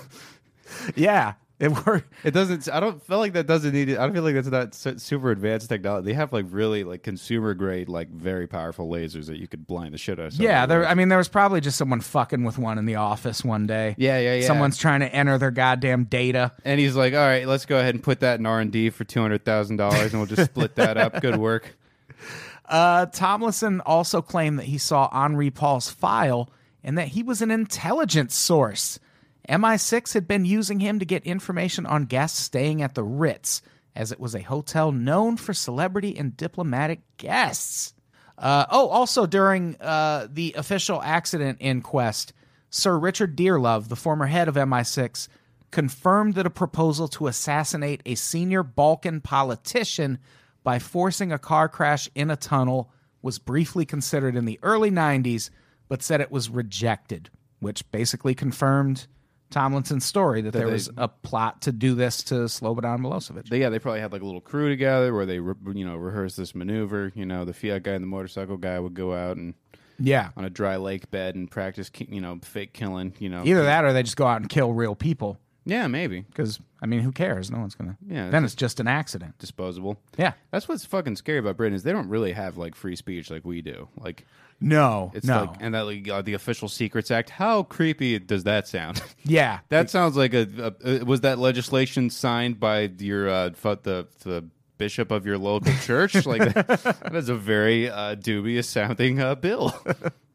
Yeah, [LAUGHS] it worked. it doesn't. I don't feel like that doesn't need. it. I don't feel like that's not super advanced technology. They have like really like consumer grade, like very powerful lasers that you could blind the shit out of. Yeah, there. I mean, there was probably just someone fucking with one in the office one day. Yeah, yeah, yeah. Someone's trying to enter their goddamn data. And he's like, "All right, let's go ahead and put that in R and D for two hundred thousand dollars, and we'll just split that up. Good work." [LAUGHS] Uh, Tomlinson also claimed that he saw Henri Paul's file and that he was an intelligence source. MI6 had been using him to get information on guests staying at the Ritz, as it was a hotel known for celebrity and diplomatic guests. Uh, oh, also during uh, the official accident inquest, Sir Richard Dearlove, the former head of MI6, confirmed that a proposal to assassinate a senior Balkan politician by forcing a car crash in a tunnel was briefly considered in the early 90s, but said it was rejected, which basically confirmed Tomlinson's story that, there they- was a plot to do this to Slobodan Milosevic. They, yeah, they probably had like a little crew together where they, re- you know, rehearsed this maneuver. You know, the Fiat guy and the motorcycle guy would go out and yeah. on a dry lake bed and practice, you know, fake killing. You know, Either that or they just go out and kill real people. Yeah, maybe Because, I mean, who cares? No one's to. Yeah, Then it's just an accident. disposable. Yeah. That's what's fucking scary about Britain is they don't really have like free speech like we do. Like No. it's no. like and that like uh, the official secrets act. How creepy does that sound? [LAUGHS] yeah. that sounds like a, a, uh was that legislation signed by your uh the the bishop of your local church? like [LAUGHS] that is a very uh, dubious sounding uh, bill. [LAUGHS]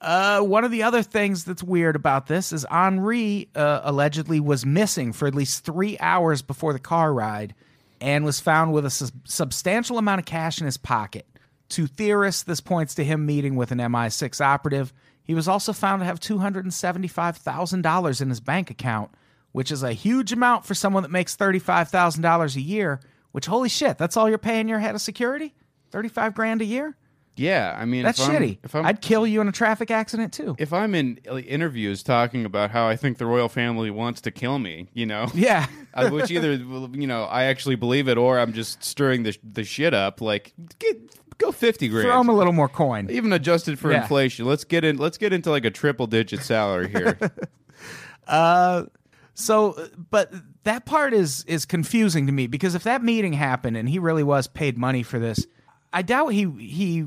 Uh, one of the other things that's weird about this is Henri uh, allegedly was missing for at least three hours before the car ride and was found with a sus- substantial amount of cash in his pocket. To theorists, this points to him meeting with an MI6 operative. He was also found to have $275,000 in his bank account, which is a huge amount for someone that makes $35,000 a year, which, holy shit, that's all you're paying your head of security? 35 grand a year? Yeah, I mean That's if I'm- shitty. if I'm I'd kill you in a traffic accident too. if I'm in like, interviews talking about how I think the royal family wants to kill me, you know, [LAUGHS] yeah. uh, which either you know I actually believe it or I'm just stirring the the shit up. Like, get, go fifty grand. Throw him a little more coin. even adjusted for Yeah. inflation. Let's get in. Let's get into like a triple digit salary [LAUGHS] here. uh, So, but that part is is confusing to me because if that meeting happened and he really was paid money for this, I doubt he he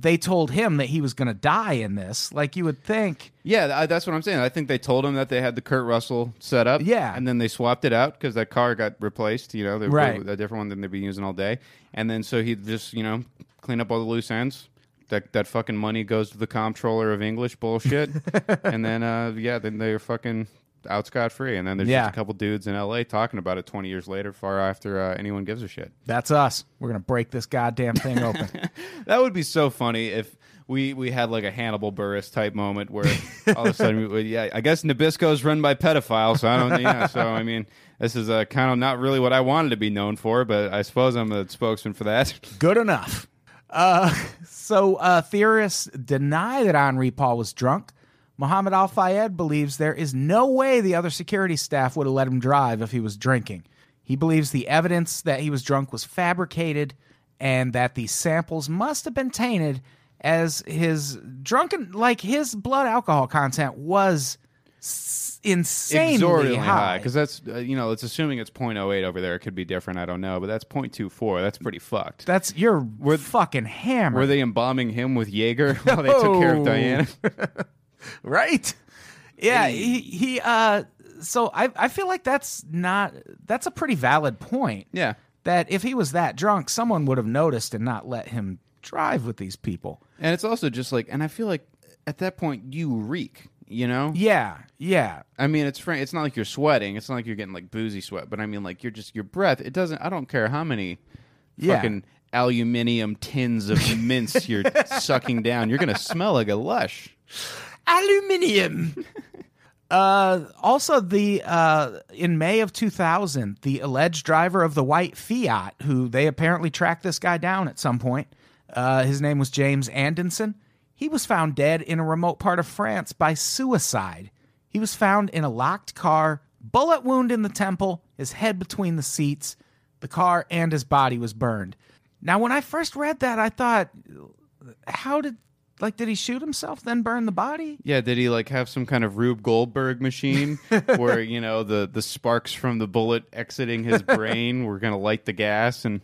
they told him that he was going to die in this. Like you would think. yeah, I, that's what I'm saying. I think they told him that they had the Kurt Russell set up. Yeah. and then they swapped it out because that car got replaced. You know, they Right. a different one than they've been using all day. And then so he just you know clean up all the loose ends. That that fucking money goes to the comptroller of English bullshit. [LAUGHS] and then uh yeah, then they're fucking out scot free. And then there's Yeah. just a couple dudes in L.A. talking about it 20 years later, far after uh, anyone gives a shit. That's us. We're going to break this goddamn thing open. [LAUGHS] That would be so funny if we we had like a Hannibal Buress type moment where [LAUGHS] all of a sudden, we, yeah, I guess Nabisco's run by pedophiles. So I don't, yeah. So I [LAUGHS] mean, this is uh, kind of not really what I wanted to be known for, but I suppose I'm a spokesman for that. Good enough. Uh, so uh, theorists deny that Henri Paul was drunk. Muhammad Al Fayed believes there is no way the other security staff would have let him drive if he was drinking. He believes the evidence that he was drunk was fabricated and that the samples must have been tainted as his drunken like his blood alcohol content was s- insanely Exorbitantly high. because that's uh, you know it's assuming it's 0.08 over there. It could be different. I don't know, but that's 0.24. That's pretty fucked. That's you're fucking hammered. Were they embalming him with Jaeger [LAUGHS] while they took care of Diana? [LAUGHS] [LAUGHS] right yeah he, he uh so I, I feel like that's not that's a pretty valid point yeah. that if he was that drunk someone would have noticed and not let him drive with these people And it's also just like, and I feel like at that point you reek. You know. Yeah, yeah. I mean, it's fr- it's not like you're sweating. It's not like you're getting like boozy sweat. But I mean, like you're just your breath. It doesn't. I don't care how many Yeah. fucking aluminium tins of mints you're [LAUGHS] sucking down. You're gonna smell like a lush. Aluminium. [LAUGHS] uh, also, the uh, in May of 2000, the alleged driver of the white Fiat, who they apparently tracked this guy down at some point, uh, his name was James Anderson. He was found dead in a remote part of France by suicide. He was found in a locked car, bullet wound in the temple, his head between the seats. The car and his body was burned. Now, when I first read that, I thought, how did like did he shoot himself then burn the body? Yeah, did he like have some kind of Rube Goldberg machine [LAUGHS] where you know the the sparks from the bullet exiting his brain were gonna light the gas and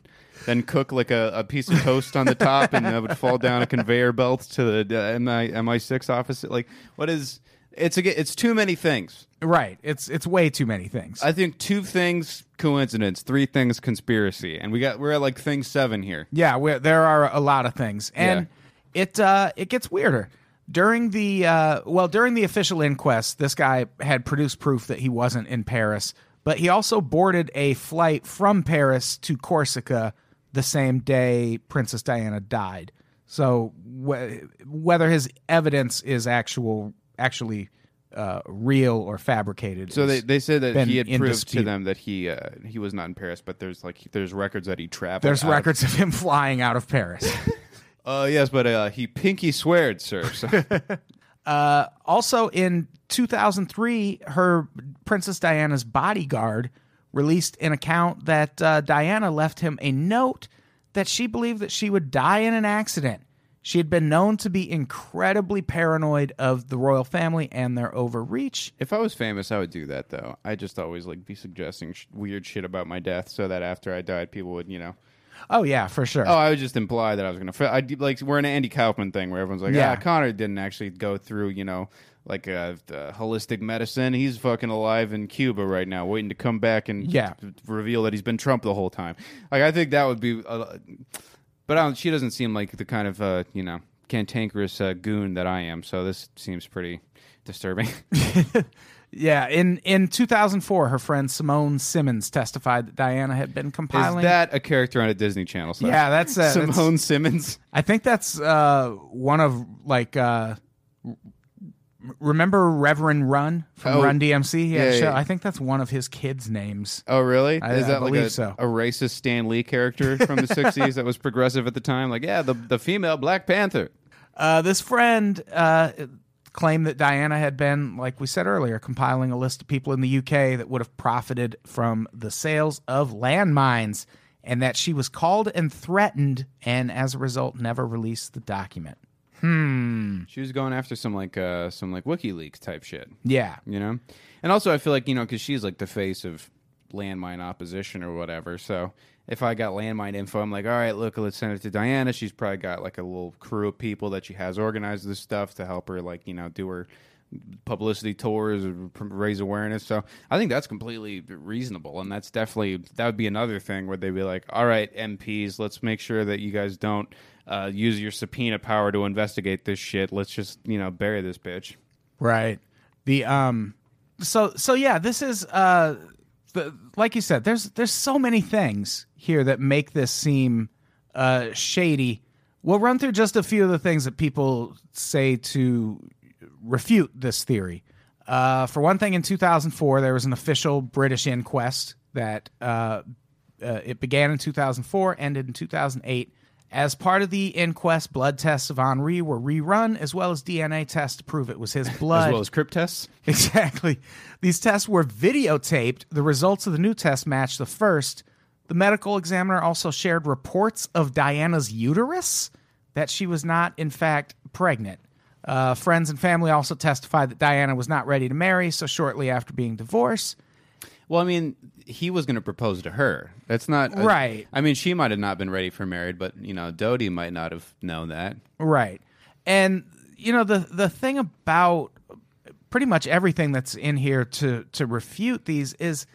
then cook like a, a piece of toast on the top and that would fall down a conveyor belt to the uh, MI MI6 office? Like, what is? It's a, it's too many things. Right. It's it's way too many things. I think two things coincidence, three things conspiracy, and we got we're at like thing seven here. yeah, there are a lot of things, and it uh, it gets weirder. During the uh, well, during the official inquest, this guy had produced proof that he wasn't in Paris, but he also boarded a flight from Paris to Corsica the same day Princess Diana died. So wh- whether his evidence is actual actually uh, real or fabricated, So they, they said that he had proved dispute. to them that he uh, he was not in Paris, but there's like there's records that he traveled. there's out of- records of him flying out of Paris. [LAUGHS] Uh, yes, but uh, he pinky sweared, sir. So, [LAUGHS] also in 2003 her princess diana's bodyguard released an account that uh, diana left him a note that she believed that she would die in an accident she had been known to be incredibly paranoid of the royal family and their overreach if I was famous, I would do that though. I just always like be suggesting sh- weird shit about my death, so that after I died, people would, you know. Oh yeah for sure Oh, I would just imply that I was gonna. Fa- I like we're an Andy Kaufman thing where everyone's like, Yeah. yeah, Connor didn't actually go through, you know, like uh, the holistic medicine. He's fucking alive in Cuba right now, waiting to come back and Yeah. t- reveal that he's been Trump the whole time. Like I think that would be, uh, but I don't, she doesn't seem like the kind of uh, you know cantankerous uh, goon that I am. So this seems pretty disturbing. [LAUGHS] [LAUGHS] yeah in in 2004 her friend simone simmons testified that diana had been compiling. Is that a character on a Disney Channel? Site? yeah that's, uh, that's Simone Simmons. I think that's uh, one of like uh, remember Reverend Run from Oh, Run DMC. Yeah, show. yeah. I think that's one of his kids' names. Oh, really? I- Is I that like believe a, so. a racist Stan Lee character from the [LAUGHS] '60s that was progressive at the time? Like, yeah, the the female Black Panther. Uh, this friend uh, claimed that Diana had been, like we said earlier, compiling a list of people in the UK that would have profited from the sales of landmines, and that she was called and threatened, and as a result, never released the document. Hmm. She was going after some like uh some like WikiLeaks type shit, Yeah, you know. And also, I feel like you know because she's like the face of landmine opposition or whatever. So if I got landmine info, I'm like, all right, look, let's send it to Diana. She's probably got like a little crew of people that she has organized this stuff to help her, like you know, do her publicity tours or raise awareness. So I think that's completely reasonable, and that's definitely that would be another thing where they'd be like, "All right, MPs, let's make sure that you guys don't uh, use your subpoena power to investigate this shit. Let's just you know bury this bitch." Right. The um so so yeah, this is uh the, like you said, there's there's so many things here that make this seem uh shady. We'll run through just a few of the things that people say to refute this theory. Uh, for one thing, in 2004, there was an official British inquest that uh, uh, it began in 2004, ended in 2008. As part of the inquest, blood tests of Henri were rerun, as well as DNA tests to prove it was his [LAUGHS] blood. As well as crypt tests. [LAUGHS] Exactly. These tests were videotaped. The results of the new test matched the first. The medical examiner also shared reports of Diana's uterus that she was not, in fact, pregnant. Uh, friends and family also testified that Diana was not ready to marry, so shortly after being divorced. Well, I mean, he was going to propose to her. That's not Right. I mean, she might have not been ready for married, but you know, Dodi might not have known that. Right. And you know the the thing about pretty much everything that's in here to to refute these is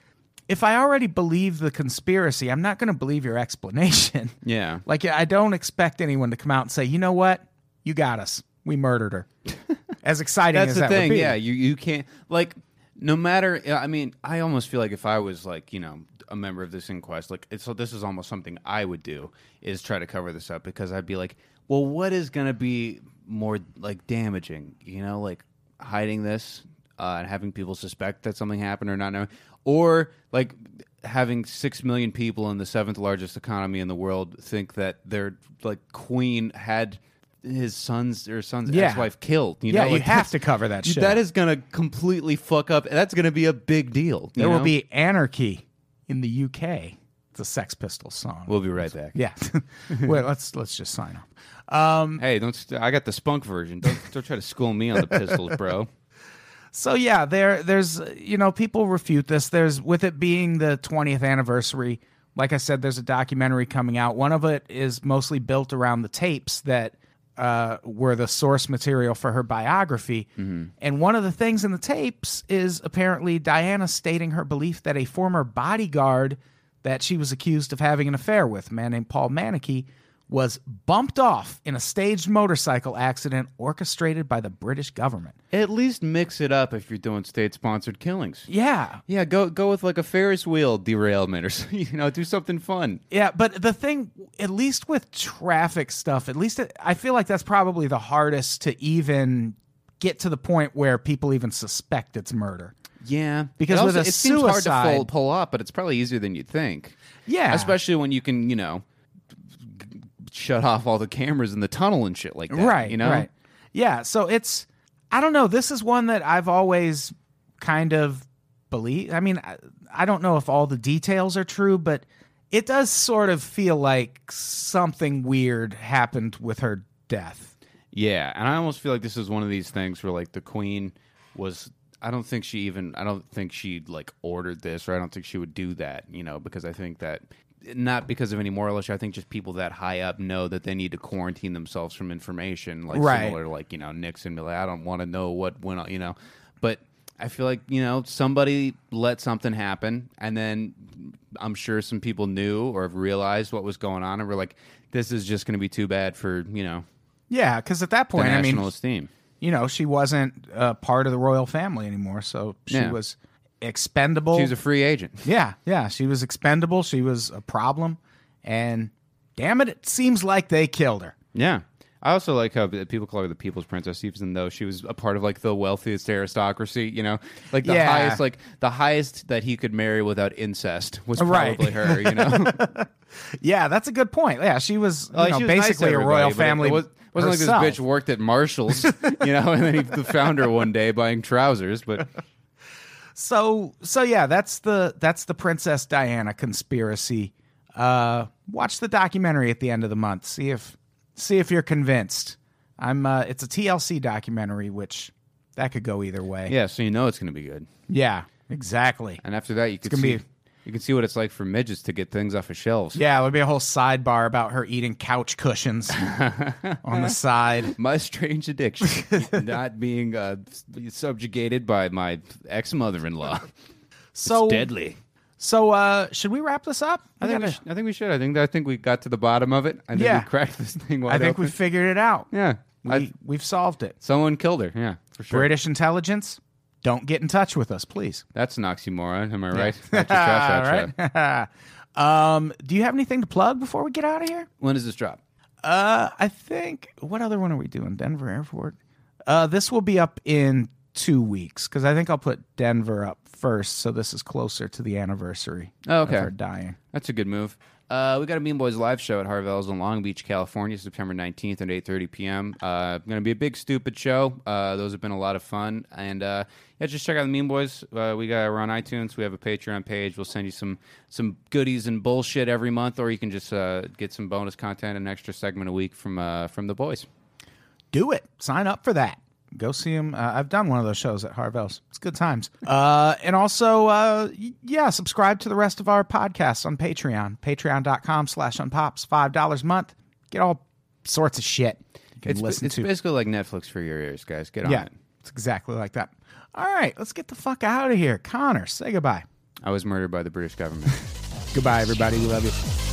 if I already believe the conspiracy, I'm not going to believe your explanation. [LAUGHS] Yeah. Like I don't expect anyone to come out and say, "You know what? You got us. We murdered her." [LAUGHS] as exciting That's as the that thing. would be. Yeah, you you can't like no matter. I mean, I almost feel like if I was like you know a member of this inquest, like it's so this is almost something I would do is try to cover this up because I'd be like, well, what is going to be more like damaging? You know, like hiding this uh, and having people suspect that something happened or not knowing, or like having six million people in the seventh largest economy in the world think that their like queen had his son's or son's Yeah. ex-wife killed. You Yeah, know, you like, have that's- to cover that shit. That is gonna completely fuck up. That's gonna be a big deal. you There will know? be anarchy in the UK. It's a Sex Pistols song. We'll be right back. yeah. [LAUGHS] Wait, let's let's just sign off. Um, hey, don't. St- I got the spunk version. Don't, don't try to school me on the pistols, bro. [LAUGHS] So yeah, there there's you know people refute this. There's with it being the 20th anniversary. Like I said, there's a documentary coming out. One of it is mostly built around the tapes that uh, were the source material for her biography. And one of the things in the tapes is apparently Diana stating her belief that a former bodyguard that she was accused of having an affair with, a man named Paul Mannakee, was bumped off in a staged motorcycle accident orchestrated by the British government. At least mix it up if you're doing state-sponsored killings. Yeah, Yeah, go go with like a Ferris wheel derailment or. [LAUGHS] You know, do something fun. Yeah, but the thing, at least with traffic stuff, at least it, I feel like that's probably the hardest to even get to the point where people even suspect it's murder. Yeah, Because It with a it seems hard to pull, pull up, but it's probably easier than you'd think. Yeah. especially when you can, you know, shut off all the cameras in the tunnel and shit like that. right, You know, right. Yeah, so it's I don't know. This is one that I've always kind of believed. I mean, I, I don't know if all the details are true, but it does sort of feel like something weird happened with her death. Yeah, and I almost feel like this is one of these things where like the queen was I don't think she even I don't think she like ordered this or I don't think she would do that, you know, because I think that not because of any moral issue, I think just people that high up know that they need to quarantine themselves from information like Right. similar to like, you know, Nixon be like, I don't want to know what went on, you know. But I feel like, you know, somebody let something happen and then I'm sure some people knew or have realized what was going on and were like, this is just going to be too bad for, you know, Yeah, because at that point, I mean, esteem. you know, she wasn't uh, part of the royal family anymore, so she Yeah. was expendable. She was a free agent. [LAUGHS] yeah, yeah, she was expendable. She was a problem, and damn it, it seems like they killed her. Yeah. I also like how people call her the people's princess, even though she was a part of like the wealthiest aristocracy. You know, like the Yeah. highest, like the highest that he could marry without incest was Right. probably her. You know, [LAUGHS] Yeah, that's a good point. Yeah, she was, you Like, know, she was nice basically a royal but it family. was, wasn't like this bitch worked at Marshalls, you know, [LAUGHS] and then he found her one day buying trousers. But So, so yeah, that's the that's the Princess Diana conspiracy. Uh, watch the documentary at the end of the month. See if see if you're convinced. I'm. Uh, it's a TLC documentary, which that could go either way. yeah, so you know it's going to be good. Yeah, exactly. And after that, you can gonna see be- you can see what it's like for midgets to get things off of shelves. Yeah, there'll be a whole sidebar about her eating couch cushions [LAUGHS] on the side. My strange addiction, [LAUGHS] not being uh, subjugated by my ex mother in law. So Deadly. So, uh, should we wrap this up? I think, we gotta- sh- I think we should. I think I think we got to the bottom of it. I think Yeah. we cracked this thing wide I think open. we figured it out. yeah. We, I, we've solved it. someone killed her. Yeah, for sure. British intelligence, don't get in touch with us, please. That's an oxymoron. Am I right? [LAUGHS] That's trash All out show. right. [LAUGHS] um, do you have anything to plug before we get out of here? When does this drop? Uh, I think what other one are we doing? Denver Airport. Uh, this will be up in two weeks because I think I'll put Denver up first, so this is closer to the anniversary Oh, okay. of her dying. That's a good move. Uh, we got a Mean Boys live show at Harvelle's in Long Beach, California, September 19th at 8.30 p.m. Uh, going to be a big, stupid show. Uh, those have been a lot of fun. And uh, yeah, just check out the Mean Boys. Uh, we got, we're on iTunes. We have a Patreon page. We'll send you some some goodies and bullshit every month, or you can just uh, get some bonus content, an extra segment a week from uh, from the boys. do it. Sign up for that. Go see him. Uh, I've done one of those shows at Harvelle's. It's good times. [LAUGHS] Uh, and also, uh, yeah, subscribe to the rest of our podcasts on Patreon. Patreon.com slash unpops. $5 a month. Get all sorts of shit you can It's, it's basically like Netflix for your ears, guys. Get on yeah, it. it's exactly like that. All right, let's get the fuck out of here. Connor, say goodbye. I was murdered by the British government. [LAUGHS] Goodbye, everybody. We love you.